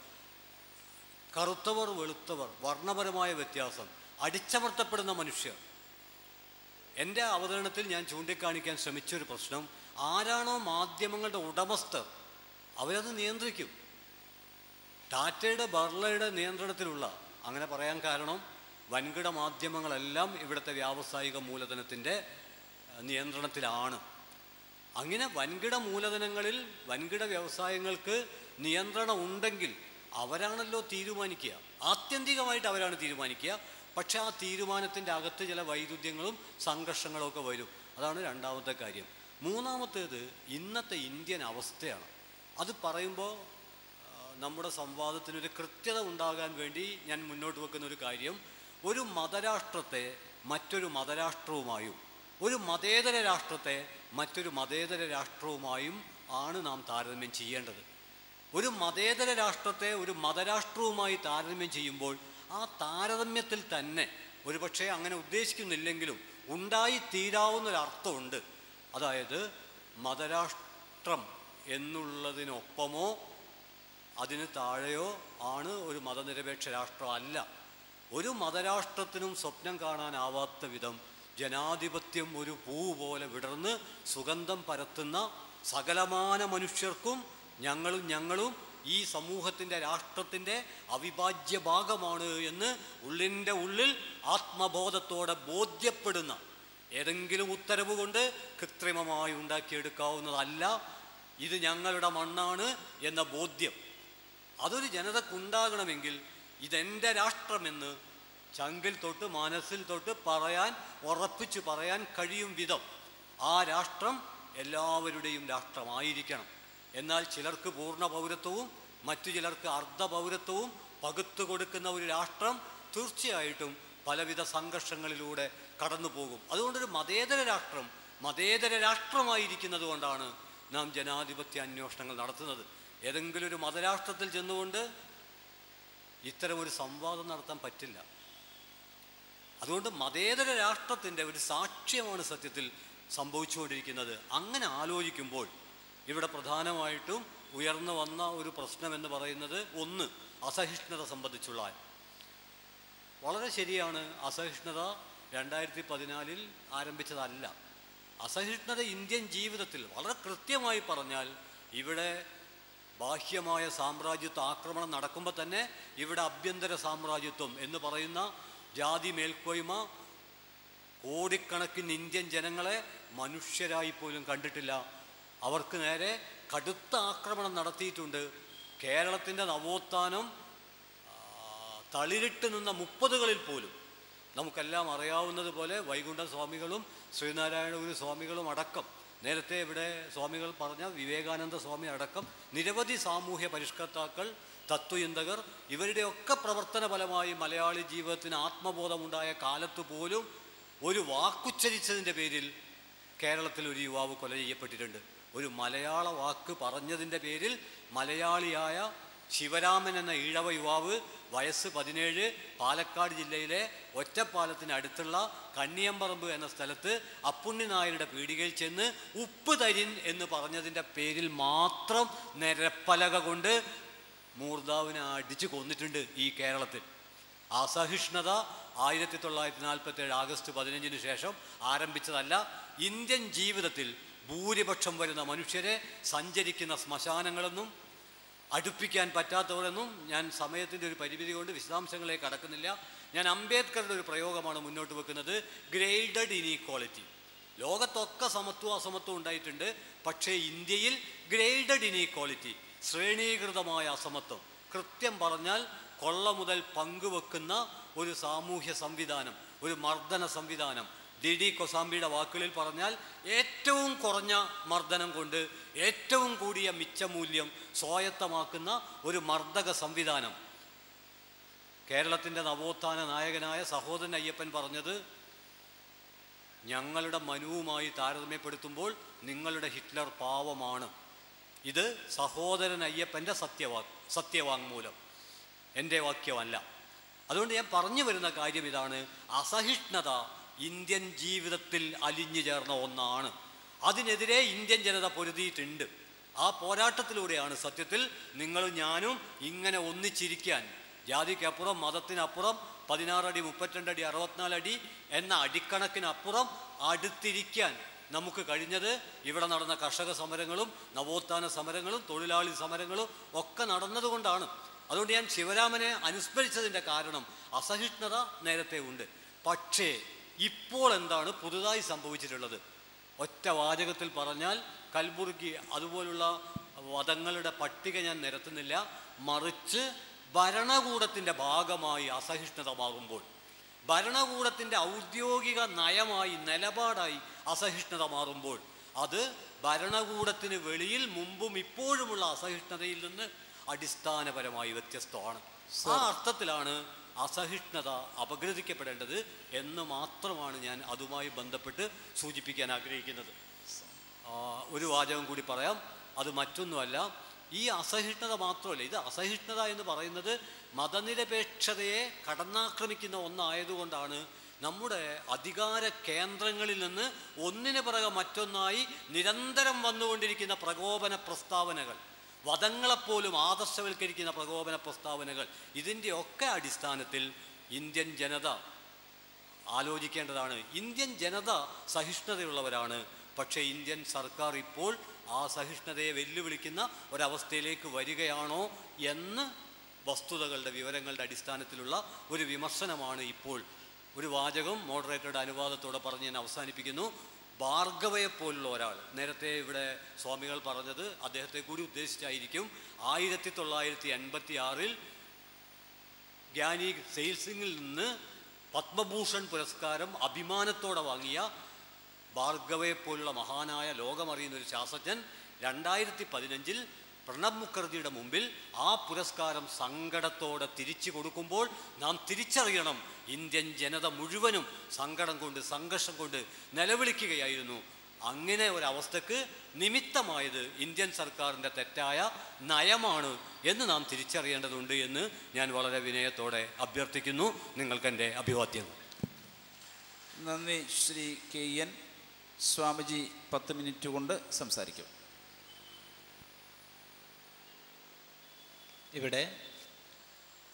കറുത്തവർ വെളുത്തവർ വർണപരമായ വ്യത്യാസം അടിച്ചമർത്തപ്പെടുന്ന മനുഷ്യർ. എന്റെ അവതരണത്തിൽ ഞാൻ ചൂണ്ടിക്കാണിക്കാൻ ശ്രമിച്ചൊരു പ്രശ്നം ആരാണോ മാധ്യമങ്ങളുടെ ഉടമസ്ഥർ അവരത് നിയന്ത്രിക്കും. ടാറ്റയുടെ ബർളയുടെ നിയന്ത്രണത്തിലുള്ള അങ്ങനെ പറയാൻ കാരണം വൻകിട മാധ്യമങ്ങളെല്ലാം ഇവിടുത്തെ വ്യാവസായിക മൂലധനത്തിന്റെ നിയന്ത്രണത്തിലാണ്. അങ്ങനെ വൻകിട മൂലധനങ്ങളിൽ വൻകിട വ്യവസായങ്ങൾക്ക് നിയന്ത്രണം ഉണ്ടെങ്കിൽ അവരാണല്ലോ തീരുമാനിക്കുക. ആത്യന്തികമായിട്ട് അവരാണ് തീരുമാനിക്കുക. പക്ഷേ ആ തീരുമാനത്തിന്റെ അകത്ത് ചില വൈരുദ്ധ്യങ്ങളും സംഘർഷങ്ങളും ഒക്കെ വരും. അതാണ് രണ്ടാമത്തെ കാര്യം. മൂന്നാമത്തേത് ഇന്നത്തെ ഇന്ത്യൻ അവസ്ഥയാണ്. അത് പറയുമ്പോൾ നമ്മുടെ സംവാദത്തിനൊരു കൃത്യത ഉണ്ടാകാൻ വേണ്ടി ഞാൻ മുന്നോട്ട് വെക്കുന്ന ഒരു കാര്യം ഒരു മതരാഷ്ട്രത്തെ മറ്റൊരു മതരാഷ്ട്രവുമായും ഒരു മതേതര രാഷ്ട്രത്തെ മറ്റൊരു മതേതര രാഷ്ട്രവുമായും ആണ് നാം താരതമ്യം ചെയ്യേണ്ടത്. ഒരു മതേതര രാഷ്ട്രത്തെ ഒരു മതരാഷ്ട്രവുമായി താരതമ്യം ചെയ്യുമ്പോൾ ആ താരതമ്യത്തിൽ തന്നെ ഒരുപക്ഷെ അങ്ങനെ ഉദ്ദേശിക്കുന്നില്ലെങ്കിലും ഉണ്ടായി തീരാവുന്ന ഒരു അർത്ഥമുണ്ട് അതായത് മതരാഷ്ട്രം എന്നുള്ളതിനൊപ്പമോ അതിന് താഴെയോ ആണ് ഒരു മതനിരപേക്ഷ രാഷ്ട്രം അല്ല. ഒരു മതരാഷ്ട്രത്തിനും സ്വപ്നം കാണാനാവാത്ത വിധം ജനാധിപത്യം ഒരു പൂ പോലെ വിടർന്ന് സുഗന്ധം പരത്തുന്ന സകലമാന മനുഷ്യർക്കും ഞങ്ങളും ഞങ്ങളും ഈ സമൂഹത്തിന്റെ രാഷ്ട്രത്തിന്റെ അവിഭാജ്യ ഭാഗമാണ് എന്ന് ഉള്ളിന്റെ ഉള്ളിൽ ആത്മബോധത്തോടെ ബോധ്യപ്പെടുന്ന ഏതെങ്കിലും ഉത്തരവ് കൊണ്ട് കൃത്രിമമായി ഉണ്ടാക്കിയെടുക്കാവുന്നതല്ല. ഇത് ഞങ്ങളുടെ മണ്ണാണ് എന്ന ബോധ്യം. അതൊരു ജനതക്കുണ്ടാകണമെങ്കിൽ ഇതെന്റെ രാഷ്ട്രമെന്ന് ചങ്കിൽ തൊട്ട് മനസ്സിൽ തൊട്ട് പറയാൻ ഉറപ്പിച്ചു പറയാൻ കഴിയും വിധം ആ രാഷ്ട്രം എല്ലാവരുടെയും രാഷ്ട്രമായിരിക്കണം. എന്നാൽ ചിലർക്ക് പൂർണ പൗരത്വവും മറ്റു ചിലർക്ക് അർദ്ധ പൗരത്വവും പകുത്തു കൊടുക്കുന്ന ഒരു രാഷ്ട്രം തീർച്ചയായിട്ടും പലവിധ സംഘർഷങ്ങളിലൂടെ കടന്നു പോകും. അതുകൊണ്ടൊരു മതേതര രാഷ്ട്രം മതേതര രാഷ്ട്രമായിരിക്കുന്നത് കൊണ്ടാണ് നാം ജനാധിപത്യ അന്വേഷണങ്ങൾ നടത്തുന്നത്. ഏതെങ്കിലും ഒരു മതരാഷ്ട്രത്തിൽ ചെന്നുകൊണ്ട് ഇത്തരം ഒരു സംവാദം നടത്താൻ പറ്റില്ല. അതുകൊണ്ട് മതേതര രാഷ്ട്രത്തിന്റെ ഒരു സാക്ഷ്യമാണ് സത്യത്തിൽ സംഭവിച്ചുകൊണ്ടിരിക്കുന്നത്. അങ്ങനെ ആലോചിക്കുമ്പോൾ ഇവിടെ പ്രധാനമായിട്ടും ഉയർന്നു വന്ന ഒരു പ്രശ്നമെന്ന് പറയുന്നത് ഒന്ന് അസഹിഷ്ണുത സംബന്ധിച്ചുള്ള. വളരെ ശരിയാണ് അസഹിഷ്ണുത രണ്ടായിരത്തി പതിനാലിൽ ആരംഭിച്ചതല്ല. അസഹിഷ്ണുത ഇന്ത്യൻ ജീവിതത്തിൽ വളരെ കൃത്യമായി പറഞ്ഞാൽ ഇവിടെ ബാഹ്യമായ സാമ്രാജ്യത്വ ആക്രമണം നടക്കുമ്പോൾ തന്നെ ഇവിടെ ആഭ്യന്തര സാമ്രാജ്യത്വം എന്ന് പറയുന്ന ജാതി മേൽക്കോയ്മ കോടിക്കണക്കിന് ഇന്ത്യൻ ജനങ്ങളെ മനുഷ്യരായി പോലും കണ്ടിട്ടില്ല. അവർക്ക് നേരെ കടുത്ത ആക്രമണം നടത്തിയിട്ടുണ്ട്. കേരളത്തിന്റെ നവോത്ഥാനം തളിരിട്ട് നിന്ന മുപ്പതുകളിൽ പോലും. നമുക്കെല്ലാം അറിയാവുന്നത് പോലെ വൈകുണ്ഠ സ്വാമികളും ശ്രീനാരായണ ഗുരു സ്വാമികളും അടക്കം. നേരത്തെ ഇവിടെ സ്വാമികൾ പറഞ്ഞ വിവേകാനന്ദ സ്വാമി അടക്കം നിരവധി സാമൂഹ്യ പരിഷ്കർത്താക്കൾ തത്വചിന്തകർ ഇവരുടെയൊക്കെ പ്രവർത്തന ഫലമായി മലയാളി ജീവിതത്തിന് ആത്മബോധമുണ്ടായ കാലത്ത് പോലും ഒരു വാക്കുച്ചരിച്ചതിന്റെ പേരിൽ കേരളത്തിൽ ഒരു യുവാവ് കൊല ചെയ്യപ്പെട്ടിട്ടുണ്ട്. ഒരു മലയാള വാക്ക് പറഞ്ഞതിന്റെ പേരിൽ മലയാളിയായ ശിവരാമൻ എന്ന ഈഴവ യുവാവ് വയസ്സ് പതിനേഴ് പാലക്കാട് ജില്ലയിലെ ഒറ്റപ്പാലത്തിനടുത്തുള്ള കണ്ണിയമ്പറമ്പ് എന്ന സ്ഥലത്ത് അപ്പുണ്ണി നായരുടെ പീടികയിൽ ചെന്ന് ഉപ്പ് തരിൻ എന്ന് പറഞ്ഞതിന്റെ പേരിൽ മാത്രം നിരപ്പലക കൊണ്ട് മൂർദാവിനെ അടിച്ചു കൊന്നിട്ടുണ്ട് ഈ കേരളത്തിൽ. അസഹിഷ്ണുത ആയിരത്തി തൊള്ളായിരത്തി നാൽപ്പത്തി ഏഴ് ആഗസ്റ്റ് പതിനഞ്ചിന് ശേഷം ആരംഭിച്ചതല്ല ഇന്ത്യൻ ജീവിതത്തിൽ ഭൂരിപക്ഷം വരുന്ന മനുഷ്യരെ സഞ്ചരിക്കുന്ന ശ്മശാനങ്ങളെന്നും അടുപ്പിക്കാൻ പറ്റാത്തവരെന്നും ഞാൻ സമയത്തിന്റെ ഒരു പരിമിതി കൊണ്ട് വിശദാംശങ്ങളെ കടക്കുന്നില്ല. ഞാൻ അംബേദ്കറുടെ ഒരു പ്രയോഗമാണ് മുന്നോട്ട് വെക്കുന്നത്. Graded inequality. ലോകത്തൊക്കെ സമത്വം അസമത്വം ഉണ്ടായിട്ടുണ്ട്. പക്ഷേ ഇന്ത്യയിൽ ഗ്രേഡഡ് ഇനീക്വാളിറ്റി ശ്രേണീകൃതമായ അസമത്വം. കൃത്യം പറഞ്ഞാൽ കൊള്ള മുതൽ പങ്കുവെക്കുന്ന ഒരു സാമൂഹ്യ സംവിധാനം ഒരു മർദ്ദന സംവിധാനം ഡി ഡി കൊസാംബിയുടെ വാക്കുകളിൽ പറഞ്ഞാൽ ഏറ്റവും കുറഞ്ഞ മർദ്ദനം കൊണ്ട് ഏറ്റവും കൂടിയ മിച്ചമൂല്യം സ്വായത്തമാക്കുന്ന ഒരു മർദ്ദക സംവിധാനം. കേരളത്തിന്റെ നവോത്ഥാന നായകനായ സഹോദരൻ അയ്യപ്പൻ പറഞ്ഞത് ഞങ്ങളുടെ മനുവുമായി താരതമ്യപ്പെടുത്തുമ്പോൾ നിങ്ങളുടെ ഹിറ്റ്ലർ പാവമാണ്. ഇത് സഹോദരൻ അയ്യപ്പന്റെ സത്യവാ സത്യവാങ്മൂലം. എന്റെ വാക്യമല്ല. അതുകൊണ്ട് ഞാൻ പറഞ്ഞു വരുന്ന കാര്യം ഇതാണ്. അസഹിഷ്ണുത ഇന്ത്യൻ ജീവിതത്തിൽ അലിഞ്ഞു ചേർന്ന ഒന്നാണ്. അതിനെതിരെ ഇന്ത്യൻ ജനത പൊരുതിയിട്ടുണ്ട്. ആ പോരാട്ടത്തിലൂടെയാണ് സത്യത്തിൽ നിങ്ങളും ഞാനും ഇങ്ങനെ ഒന്നിച്ചിരിക്കാൻ. ജാതിക്കപ്പുറം മതത്തിനപ്പുറം പതിനാറടി മുപ്പത്തിരണ്ടടി അറുപത്തിനാലടി എന്ന അടിക്കണക്കിനപ്പുറം അടുത്തിരിക്കാൻ നമുക്ക് കഴിഞ്ഞത് ഇവിടെ നടന്ന കർഷക സമരങ്ങളും നവോത്ഥാന സമരങ്ങളും തൊഴിലാളി സമരങ്ങളും ഒക്കെ നടന്നതുകൊണ്ടാണ്. അതുകൊണ്ട് ഞാൻ ശിവരാമനെ അനുസ്മരിച്ചതിന്റെ കാരണം അസഹിഷ്ണുത നേരത്തെ ഉണ്ട്. പക്ഷേ ഇപ്പോൾ എന്താണ് പുതുതായി സംഭവിച്ചിട്ടുള്ളത്? ഒറ്റ വാചകത്തിൽ പറഞ്ഞാൽ കൽബുർഗി അതുപോലുള്ള വധങ്ങളുടെ പട്ടിക ഞാൻ നിരത്തുന്നില്ല. മറിച്ച് ഭരണകൂടത്തിന്റെ ഭാഗമായി അസഹിഷ്ണുത മാറുമ്പോൾ ഭരണകൂടത്തിന്റെ ഔദ്യോഗിക നയമായി നിലപാടായി അസഹിഷ്ണുത മാറുമ്പോൾ അത് ഭരണകൂടത്തിന് വെളിയിൽ മുമ്പും ഇപ്പോഴുമുള്ള അസഹിഷ്ണുതയിൽ നിന്ന് അടിസ്ഥാനപരമായി വ്യത്യസ്തമാണ്. ആ അർത്ഥത്തിലാണ് അസഹിഷ്ണുത അപഗ്രഥിക്കപ്പെടേണ്ടത് എന്ന് മാത്രമാണ് ഞാൻ അതുമായി ബന്ധപ്പെട്ട് സൂചിപ്പിക്കാൻ ആഗ്രഹിക്കുന്നത്. ഒരു വാചകം കൂടി പറയാം. അത് മറ്റൊന്നുമല്ല. ഈ അസഹിഷ്ണുത മാത്രമല്ല ഇത് അസഹിഷ്ണുത എന്ന് പറയുന്നത് മതനിരപേക്ഷതയെ കടന്നാക്രമിക്കുന്ന ഒന്നായതുകൊണ്ടാണ് നമ്മുടെ അധികാര കേന്ദ്രങ്ങളിൽ നിന്ന് ഒന്നിന് പിറകെ മറ്റൊന്നായി നിരന്തരം വന്നുകൊണ്ടിരിക്കുന്ന പ്രകോപന പ്രസ്താവനകൾ. വധങ്ങളെപ്പോലും ആദർശവൽക്കരിക്കുന്ന പ്രകോപന പ്രസ്താവനകൾ ഇതിന്റെയൊക്കെ അടിസ്ഥാനത്തിൽ ഇന്ത്യൻ ജനത ആലോചിക്കേണ്ടതാണ്. ഇന്ത്യൻ ജനത സഹിഷ്ണുതയുള്ളവരാണ്. പക്ഷേ ഇന്ത്യൻ സർക്കാർ ഇപ്പോൾ ആ സഹിഷ്ണുതയെ വെല്ലുവിളിക്കുന്ന ഒരവസ്ഥയിലേക്ക് വരികയാണോ എന്ന് വസ്തുതകളുടെ വിവരങ്ങളുടെ അടിസ്ഥാനത്തിലുള്ള ഒരു വിമർശനമാണ് ഇപ്പോൾ. ഒരു വാചകം മോഡറേറ്ററുടെ അനുവാദത്തോടെ പറഞ്ഞ് ഞാൻ അവസാനിപ്പിക്കുന്നു. ഭാർഗവയെപ്പോലുള്ള ഒരാൾ. നേരത്തെ ഇവിടെ സ്വാമികൾ പറഞ്ഞത് അദ്ദേഹത്തെ കൂടി ഉദ്ദേശിച്ചായിരിക്കും. ആയിരത്തി തൊള്ളായിരത്തി എൺപത്തി ആറിൽ ഗ്യാനി സെയിൽസിംഗിൽ നിന്ന് പത്മഭൂഷൺ പുരസ്കാരം അഭിമാനത്തോടെ വാങ്ങിയ ഭാർഗവയെ പോലുള്ള മഹാനായ ലോകമറിയുന്ന ഒരു ശാസ്ത്രജ്ഞൻ രണ്ടായിരത്തി പതിനഞ്ചിൽ പ്രണബ് മുഖർജിയുടെ മുമ്പിൽ ആ പുരസ്കാരം സങ്കടത്തോടെ തിരിച്ചു കൊടുക്കുമ്പോൾ നാം തിരിച്ചറിയണം ഇന്ത്യൻ ജനത മുഴുവനും സങ്കടം കൊണ്ട് സംഘർഷം കൊണ്ട് നിലവിളിക്കുകയായിരുന്നു. അങ്ങനെ ഒരവസ്ഥക്ക് നിമിത്തമായത് ഇന്ത്യൻ സർക്കാരിന്റെ തെറ്റായ നയമാണ് എന്ന് നാം തിരിച്ചറിയേണ്ടതുണ്ട് എന്ന് ഞാൻ വളരെ വിനയത്തോടെ അഭ്യർത്ഥിക്കുന്നു. നിങ്ങൾക്കെന്റെ അഭിവാദ്യം നന്ദി ശ്രീ കെ എൻ. സ്വാമിജി പത്ത് മിനിറ്റ് കൊണ്ട് സംസാരിക്കും. ഇവിടെ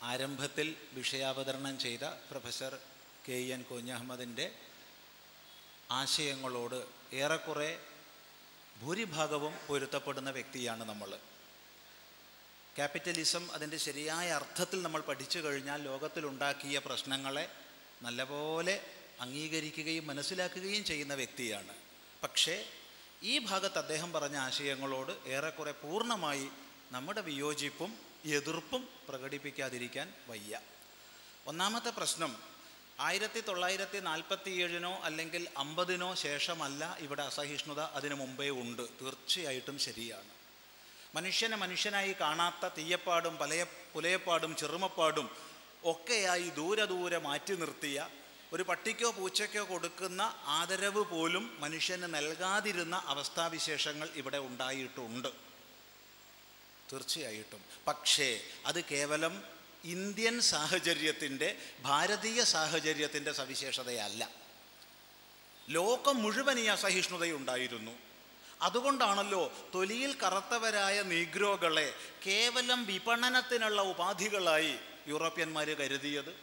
ആരംഭത്തിൽ വിഷയാവതരണം ചെയ്ത പ്രൊഫസർ കെ എൻ കുഞ്ഞഹമ്മദിന്റെ ആശയങ്ങളോട് ഏറെക്കുറെ ഭൂരിഭാഗവും പൊരുത്തപ്പെടുന്ന വ്യക്തിയാണ് നമ്മൾ. ക്യാപിറ്റലിസം അതിന്റെ ശരിയായ അർത്ഥത്തിൽ നമ്മൾ പഠിച്ചു കഴിഞ്ഞാൽ ലോകത്തിലുണ്ടാക്കിയ പ്രശ്നങ്ങളെ നല്ലപോലെ അംഗീകരിക്കുകയും മനസ്സിലാക്കുകയും ചെയ്യുന്ന വ്യക്തിയാണ്. പക്ഷേ ഈ ഭാഗത്ത് അദ്ദേഹം പറഞ്ഞ ആശയങ്ങളോട് ഏറെക്കുറെ പൂർണമായി നമ്മുടെ വിയോജിപ്പും എതിർപ്പും പ്രകടിപ്പിക്കാതിരിക്കാൻ വയ്യ. ഒന്നാമത്തെ പ്രശ്നം ആയിരത്തി തൊള്ളായിരത്തി നാൽപ്പത്തി ഏഴിനോ അല്ലെങ്കിൽ അമ്പതിനോ ശേഷമല്ല ഇവിടെ അസഹിഷ്ണുത അതിനു മുമ്പേ ഉണ്ട്. തീർച്ചയായിട്ടും ശരിയാണ്. മനുഷ്യനെ മനുഷ്യനായി കാണാത്ത തീയപ്പാടും പലയ പുലയപ്പാടും ചെറുമപ്പാടും ഒക്കെയായി ദൂരെ ദൂരെ മാറ്റി നിർത്തിയ ഒരു പട്ടിക്കോ പൂച്ചയ്ക്കോ കൊടുക്കുന്ന ആദരവ് പോലും മനുഷ്യന് നൽകാതിരുന്ന അവസ്ഥാവിശേഷങ്ങൾ ഇവിടെ ഉണ്ടായിട്ടുണ്ട്. തീർച്ചയായിട്ടും. പക്ഷേ അത് കേവലം ഇന്ത്യൻ സാഹചര്യത്തിന്റെ ഭാരതീയ സാഹചര്യത്തിന്റെ സവിശേഷതയല്ല. ലോകം മുഴുവൻ ഈ അസഹിഷ്ണുതയുണ്ടായിരുന്നു. അതുകൊണ്ടാണല്ലോ തൊലിയിൽ കറുത്തവരായ നീഗ്രോകളെ കേവലം വിപണനത്തിനുള്ള ഉപാധികളായി യൂറോപ്യന്മാർ കരുതിയത്.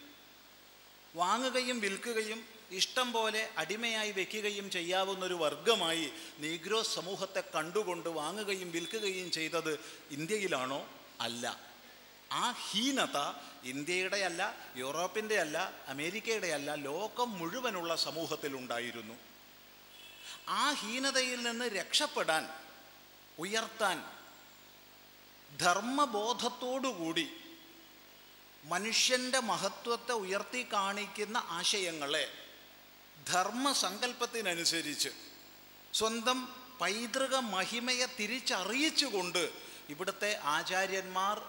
വാങ്ങുകയും വിൽക്കുകയും ഇഷ്ടം പോലെ അടിമയായി വെക്കുകയും ചെയ്യാവുന്നൊരു വർഗമായി നീഗ്രോ സമൂഹത്തെ കണ്ടുകൊണ്ട് വാങ്ങുകയും വിൽക്കുകയും ചെയ്തത് ഇന്ത്യയിലാണോ? അല്ല. ആ ഹീനത ഇന്ത്യയുടെ അല്ല യൂറോപ്പിന്റെ അല്ല അമേരിക്കയുടെ അല്ല ലോകം മുഴുവനുള്ള സമൂഹത്തിലുണ്ടായിരുന്നു. ആ ഹീനതയിൽ നിന്ന് രക്ഷപ്പെടാൻ ഉയർത്താൻ ധർമ്മബോധത്തോടുകൂടി മനുഷ്യന്റെ മഹത്വത്തെ ഉയർത്തി കാണിക്കുന്ന ആശയങ്ങളെ ധർമ്മസങ്കല്പത്തിനനുസരിച്ച് സ്വന്തം പൈതൃക മഹിമയെ തിരിച്ചറിയിച്ചുകൊണ്ട് ഇവിടുത്തെ ആചാര്യന്മാർ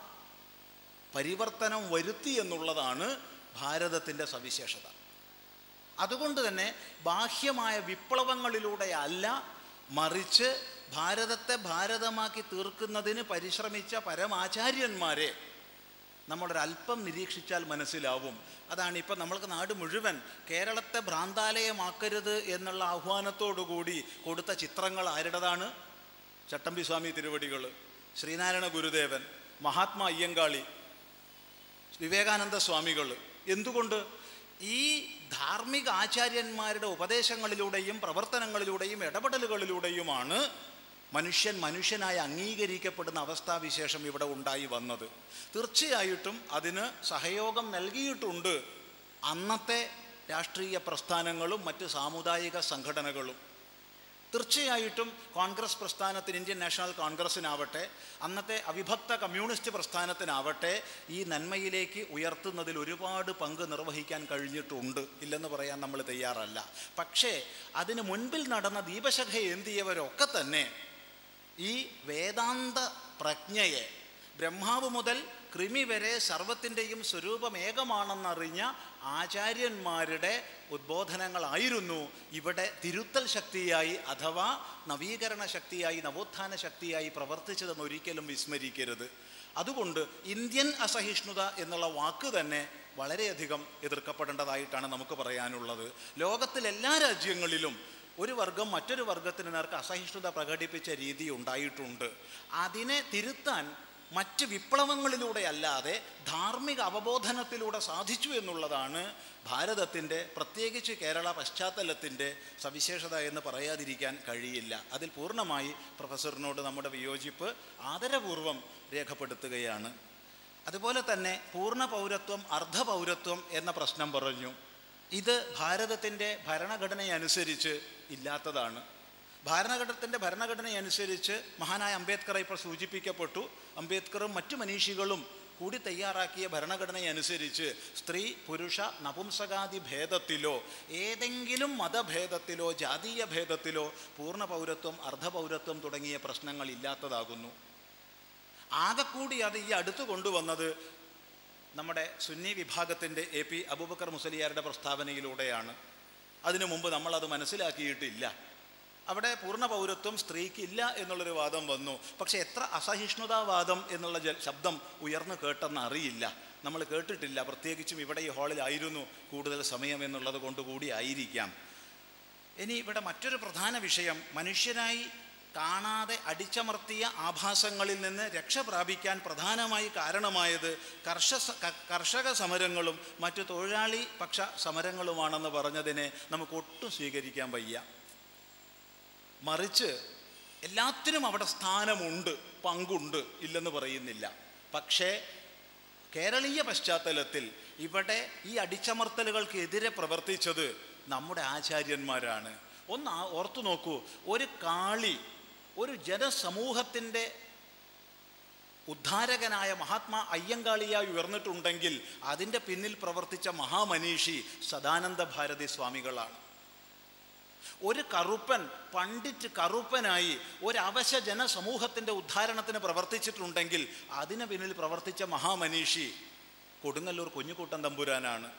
പരിവർത്തനം വരുത്തി എന്നുള്ളതാണ് ഭാരതത്തിന്റെ സവിശേഷത. അതുകൊണ്ട് തന്നെ ബാഹ്യമായ വിപ്ലവങ്ങളിലൂടെ അല്ല മറിച്ച് ഭാരതത്തെ ഭാരതമാക്കി തീർക്കുന്നതിന് പരിശ്രമിച്ച പരമാചാര്യന്മാരെ നമ്മളൊരല്പം നിരീക്ഷിച്ചാൽ മനസ്സിലാവും. അതാണ് ഇപ്പം നമ്മൾക്ക് നാട് മുഴുവൻ കേരളത്തെ ഭ്രാന്താലയമാക്കരുത് എന്നുള്ള ആഹ്വാനത്തോടുകൂടി കൊടുത്ത ചിത്രങ്ങൾ ആരുടേതാണ്? ചട്ടമ്പി സ്വാമി തിരുവടികൾ ശ്രീനാരായണ ഗുരുദേവൻ മഹാത്മാ അയ്യങ്കാളി വിവേകാനന്ദ സ്വാമികൾ. എന്തുകൊണ്ട്? ഈ ധാർമ്മിക ആചാര്യന്മാരുടെ ഉപദേശങ്ങളിലൂടെയും പ്രവർത്തനങ്ങളിലൂടെയും ഇടപെടലുകളിലൂടെയുമാണ് മനുഷ്യൻ മനുഷ്യനായി അംഗീകരിക്കപ്പെടുന്ന അവസ്ഥാവിശേഷം ഇവിടെ ഉണ്ടായി വന്നത്. തീർച്ചയായിട്ടും അതിന് സഹയോഗം നൽകിയിട്ടുണ്ട് അന്നത്തെ രാഷ്ട്രീയ പ്രസ്ഥാനങ്ങളും മറ്റ് സാമുദായിക സംഘടനകളും. തീർച്ചയായിട്ടും കോൺഗ്രസ് പ്രസ്ഥാനത്തിന് ഇന്ത്യൻ നാഷണൽ കോൺഗ്രസ്സിനാവട്ടെ അന്നത്തെ അവിഭക്ത കമ്മ്യൂണിസ്റ്റ് പ്രസ്ഥാനത്തിനാവട്ടെ ഈ നന്മയിലേക്ക് ഉയർത്തുന്നതിൽ ഒരുപാട് പങ്ക് നിർവഹിക്കാൻ കഴിഞ്ഞിട്ടുണ്ട്. ഇല്ലെന്ന് പറയാൻ നമ്മൾ തയ്യാറല്ല. പക്ഷേ അതിന് മുൻപിൽ നടന്ന ദീപശഖ ഏന്തിയവരൊക്കെ തന്നെ ഈ വേദാന്ത പ്രജ്ഞയെ ബ്രഹ്മാവ് മുതൽ കൃമി വരെ സർവത്തിന്റെയും സ്വരൂപം ഏകമാണെന്നറിഞ്ഞ ആചാര്യന്മാരുടെ ഉദ്ബോധനങ്ങളായിരുന്നു ഇവിടെ തിരുത്തൽ ശക്തിയായി അഥവാ നവീകരണ ശക്തിയായി നവോത്ഥാന ശക്തിയായി പ്രവർത്തിച്ചതെന്ന് ഒരിക്കലും വിസ്മരിക്കരുത്. അതുകൊണ്ട് ഇന്ത്യൻ അസഹിഷ്ണുത എന്നുള്ള വാക്ക് തന്നെ വളരെയധികം എതിർക്കപ്പെടേണ്ടതായിട്ടാണ് നമുക്ക് പറയാനുള്ളത്. ലോകത്തിലെല്ലാ രാജ്യങ്ങളിലും ഒരു വർഗം മറ്റൊരു വർഗത്തിന് നേർക്ക് അസഹിഷ്ണുത പ്രകടിപ്പിച്ച രീതി ഉണ്ടായിട്ടുണ്ട്. അതിനെ തിരുത്താൻ മറ്റ് വിപ്ലവങ്ങളിലൂടെ അല്ലാതെ ധാർമ്മിക അവബോധനത്തിലൂടെ സാധിച്ചു എന്നുള്ളതാണ് ഭാരതത്തിന്റെ പ്രത്യേകിച്ച് കേരള പശ്ചാത്തലത്തിന്റെ സവിശേഷത എന്ന് പറയാതിരിക്കാൻ കഴിയില്ല. അതിൽ പൂർണമായി പ്രൊഫസറിനോട് നമ്മുടെ വിയോജിപ്പ് ആദരപൂർവം രേഖപ്പെടുത്തുകയാണ്. അതുപോലെ തന്നെ പൂർണ പൗരത്വം അർദ്ധ പൗരത്വം എന്ന പ്രശ്നം പറഞ്ഞു. ഇത് ഭാരതത്തിന്റെ ഭരണഘടനയനുസരിച്ച് ഇല്ലാത്തതാണ്. ഭരണഘടനത്തിന്റെ ഭരണഘടനയനുസരിച്ച് മഹാനായ അംബേദ്കറെ ഇപ്പോൾ സൂചിപ്പിക്കപ്പെട്ടു. അംബേദ്കറും മറ്റു മനീഷികളും കൂടി തയ്യാറാക്കിയ ഭരണഘടനയനുസരിച്ച് സ്ത്രീ പുരുഷ നപുംസകാദി ഭേദത്തിലോ ഏതെങ്കിലും മതഭേദത്തിലോ ജാതീയ ഭേദത്തിലോ പൂർണ പൗരത്വം അർദ്ധപൗരത്വം തുടങ്ങിയ പ്രശ്നങ്ങൾ ഇല്ലാത്തതാകുന്നു. ആകെക്കൂടി അത് ഈ അടുത്ത് കൊണ്ടുവന്നത് നമ്മുടെ സുന്നി വിഭാഗത്തിന്റെ എ പി അബൂബക്കർ മുസലിയാരുടെ പ്രസ്താവനയിലൂടെയാണ്. അതിനു മുമ്പ് അത് മനസ്സിലാക്കിയിട്ടില്ല. അവിടെ പൂർണ പൗരത്വം സ്ത്രീക്ക് ഇല്ല എന്നുള്ളൊരു വാദം വന്നു. പക്ഷെ എത്ര അസഹിഷ്ണുതാവാദം എന്നുള്ള ശബ്ദം ഉയർന്നു കേട്ടെന്ന് അറിയില്ല. നമ്മൾ കേട്ടിട്ടില്ല. പ്രത്യേകിച്ചും ഇവിടെ ഈ ഹാളിലായിരുന്നു കൂടുതൽ സമയം എന്നുള്ളത് കൊണ്ടുകൂടി ആയിരിക്കാം. ഇനി ഇവിടെ മറ്റൊരു പ്രധാന വിഷയം. മനുഷ്യനായി കാണാതെ അടിച്ചമർത്തിയ ആഭാസങ്ങളിൽ നിന്ന് രക്ഷ പ്രാപിക്കാൻ പ്രധാനമായി കാരണമായത് കർഷക കർഷക സമരങ്ങളും മറ്റു തൊഴിലാളി പക്ഷ സമരങ്ങളുമാണെന്ന് പറഞ്ഞതിനെ നമുക്ക് ഒട്ടും സ്വീകരിക്കാൻ വയ്യ. മറിച്ച് എല്ലാത്തിനും അവിടെ സ്ഥാനമുണ്ട് പങ്കുണ്ട് ഇല്ലെന്ന് പറയുന്നില്ല. പക്ഷേ കേരളീയ പശ്ചാത്തലത്തിൽ ഇവിടെ ഈ അടിച്ചമർത്തലുകൾക്കെതിരെ പ്രവർത്തിച്ചത് നമ്മുടെ ആചാര്യന്മാരാണ്. ഒന്ന് ഓർത്തു നോക്കൂ ഒരു കാളി ഒരു ജനസമൂഹത്തിന്റെ ഉദ്ധാരകനായ മഹാത്മാ അയ്യങ്കാളിയായി ഉയർന്നിട്ടുണ്ടെങ്കിൽ അതിന്റെ പിന്നിൽ പ്രവർത്തിച്ച മഹാമനീഷി സദാനന്ദ ഭാരതി സ്വാമികളാണ്. ഒരു കറുപ്പൻ പണ്ഡിറ്റ് കറുപ്പനായി ഒരവശ ജനസമൂഹത്തിന്റെ ഉദ്ധാരണത്തിന് പ്രവർത്തിച്ചിട്ടുണ്ടെങ്കിൽ അതിന് പിന്നിൽ പ്രവർത്തിച്ച മഹാമനീഷി കൊടുങ്ങല്ലൂർ കുഞ്ഞുകൂട്ടൻ തമ്പുരാനാണ്.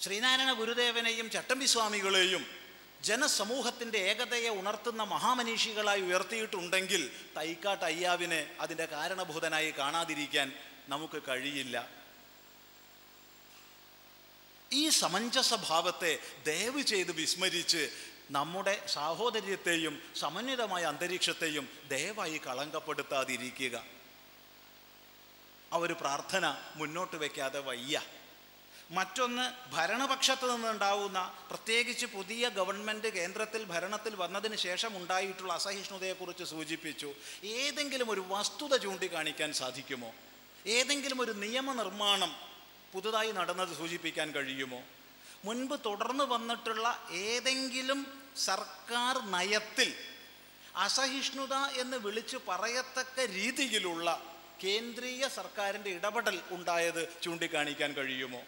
ശ്രീനാരായണ ഗുരുദേവനെയും ചട്ടമ്പി സ്വാമികളെയും ജനസമൂഹത്തിന്റെ ഏകതയെ ഉണർത്തുന്ന മഹാമനീഷികളായി ഉയർത്തിയിട്ടുണ്ടെങ്കിൽ തൈക്കാട്ട് അയ്യാവിനെ അതിന്റെ കാരണഭൂതനായി കാണാതിരിക്കാൻ നമുക്ക് കഴിയില്ല. ഈ സമഞ്ജസ ഭാവത്തെ ദയവ് ചെയ്ത് വിസ്മരിച്ച് നമ്മുടെ സാഹോദര്യത്തെയും സമന്വിതമായ അന്തരീക്ഷത്തെയും ദയവായി കളങ്കപ്പെടുത്താതിരിക്കുക. ആ ഒരു പ്രാർത്ഥന മുന്നോട്ട് വയ്ക്കാതെ വയ്യ. മറ്റൊന്ന് ഭരണപക്ഷത്ത് നിന്നുണ്ടാവുന്ന പ്രത്യേകിച്ച് പുതിയ ഗവൺമെന്റ് കേന്ദ്രത്തിൽ ഭരണത്തിൽ വന്നതിന് ശേഷം ഉണ്ടായിട്ടുള്ള അസഹിഷ്ണുതയെക്കുറിച്ച് സൂചിപ്പിച്ചു. ഏതെങ്കിലും ഒരു വസ്തുത ചൂണ്ടിക്കാണിക്കാൻ സാധിക്കുമോ? ഏതെങ്കിലും ഒരു നിയമനിർമ്മാണം പുതുതായി നടന്നത് സൂചിപ്പിക്കാൻ കഴിയുമോ? മുൻപ് തുടർന്ന് വന്നിട്ടുള്ള ഏതെങ്കിലും സർക്കാർ നയത്തിൽ അസഹിഷ്ണുത എന്ന് വിളിച്ചു പറയത്തക്ക രീതിയിലുള്ള കേന്ദ്രീയ സർക്കാരിന്റെ ഇടപെടൽ ഉണ്ടായത് ചൂണ്ടിക്കാണിക്കാൻ കഴിയുമോ?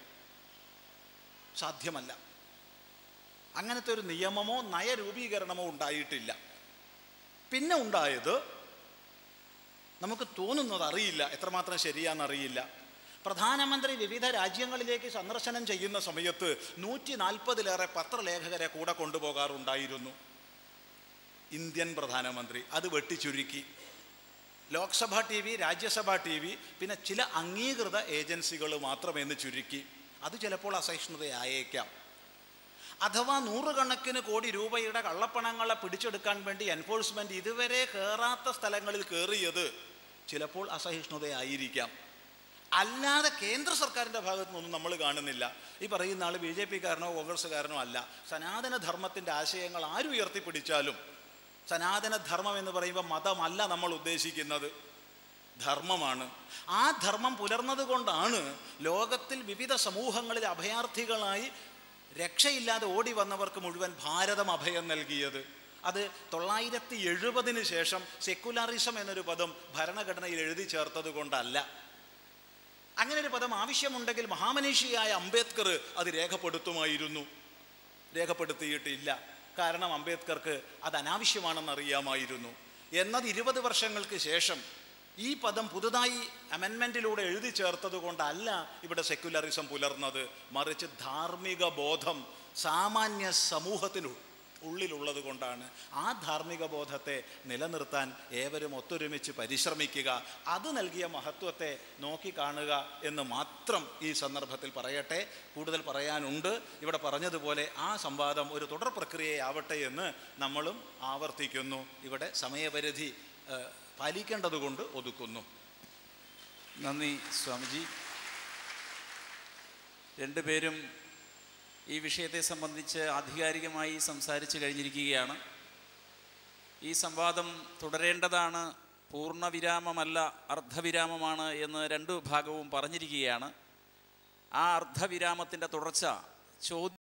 സാധ്യമല്ല. അങ്ങനത്തെ ഒരു നിയമമോ നയരൂപീകരണമോ ഉണ്ടായിട്ടില്ല. പിന്നെ ഉണ്ടായത് നമുക്ക് തോന്നുന്നത് അറിയില്ല എത്രമാത്രം ശരിയാണെന്നറിയില്ല പ്രധാനമന്ത്രി വിവിധ രാജ്യങ്ങളിലേക്ക് സന്ദർശനം ചെയ്യുന്ന സമയത്ത് നൂറ്റി നാൽപ്പതിലേറെ പത്രലേഖകരെ കൂടെ കൊണ്ടുപോകാറുണ്ടായിരുന്നു. ഇന്ത്യൻ പ്രധാനമന്ത്രി അത് വെട്ടിച്ചുരുക്കി. Lok Sabha T V Rajya Sabha T V പിന്നെ ചില അംഗീകൃത ഏജൻസികൾ മാത്രമെന്ന് ചുരുക്കി. അത് ചിലപ്പോൾ അസഹിഷ്ണുതയായേക്കാം. അഥവാ നൂറുകണക്കിന് കോടി രൂപയുടെ കള്ളപ്പണങ്ങളെ പിടിച്ചെടുക്കാൻ വേണ്ടി എൻഫോഴ്സ്മെന്റ് ഇതുവരെ കയറാത്ത സ്ഥലങ്ങളിൽ കയറിയത് ചിലപ്പോൾ അസഹിഷ്ണുതയായിരിക്കാം. അല്ലാതെ കേന്ദ്ര സർക്കാരിന്റെ ഭാഗത്തു നിന്നൊന്നും നമ്മൾ കാണുന്നില്ല. ഈ പറയുന്ന ആൾ ബി ജെ പിക്കാരനോ കോൺഗ്രസ്സുകാരനോ അല്ല. സനാതനധർമ്മത്തിന്റെ ആശയങ്ങൾ ആരുയർത്തിപ്പിടിച്ചാലും സനാതനധർമ്മം സനാതന ധർമ്മം എന്ന് പറയുമ്പോൾ മതമല്ല നമ്മൾ ഉദ്ദേശിക്കുന്നത്. ധർമ്മമാണ്. ആ ധർമ്മം പുലർന്നതുകൊണ്ടാണ് ലോകത്തിൽ വിവിധ സമൂഹങ്ങളിൽ അഭയാർത്ഥികളായി രക്ഷയില്ലാതെ ഓടി വന്നവർക്ക് മുഴുവൻ ഭാരതം അഭയം നൽകിയത്. അത് തൊള്ളായിരത്തി എഴുപതിന് ശേഷം സെക്കുലറിസം എന്നൊരു പദം ഭരണഘടനയിൽ എഴുതി ചേർത്തത് കൊണ്ടല്ല. അങ്ങനെ ഒരു പദം ആവശ്യമുണ്ടെങ്കിൽ മഹാമനീഷിയായ അംബേദ്കർ അത് രേഖപ്പെടുത്തുമായിരുന്നു. രേഖപ്പെടുത്തിയിട്ടില്ല. കാരണം അംബേദ്കർക്ക് അത് അനാവശ്യമാണെന്ന് അറിയാമായിരുന്നു എന്നത് ഇരുപത് വർഷങ്ങൾക്ക് ശേഷം ഈ പദം പുതുതായി അമെൻമെന്റിലൂടെ എഴുതി ചേർത്തത് കൊണ്ടല്ല ഇവിടെ സെക്യുലറിസം പുലർന്നത്. മറിച്ച് ധാർമ്മിക ബോധം സാമാന്യ സമൂഹത്തിന് ഉള്ളിലുള്ളത് കൊണ്ടാണ്. ആ ധാർമ്മിക ബോധത്തെ നിലനിർത്താൻ ഏവരും ഒത്തൊരുമിച്ച് പരിശ്രമിക്കുക. അത് നൽകിയ മഹത്വത്തെ നോക്കിക്കാണുക എന്ന് മാത്രം ഈ സന്ദർഭത്തിൽ പറയട്ടെ. കൂടുതൽ പറയാനുണ്ട്. ഇവിടെ പറഞ്ഞതുപോലെ ആ സംവാദം ഒരു തുടർ പ്രക്രിയയാവട്ടെ എന്ന് നമ്മളും ആവർത്തിക്കുന്നു. ഇവിടെ സമയപരിധി പാലിക്കേണ്ടതുകൊണ്ട് ഒതുക്കുന്നു. നന്ദി സ്വാമിജി. രണ്ടുപേരും ഈ വിഷയത്തെ സംബന്ധിച്ച് ആധികാരികമായി സംസാരിച്ചു കഴിഞ്ഞിരിക്കുകയാണ്. ഈ സംവാദം തുടരേണ്ടതാണ് പൂർണവിരാമമല്ല അർദ്ധവിരാമമാണ് എന്ന് രണ്ടു ഭാഗവും പറഞ്ഞിരിക്കുകയാണ്. ആ അർദ്ധവിരാമത്തിന്റെ തുടർച്ച ചോദ്യം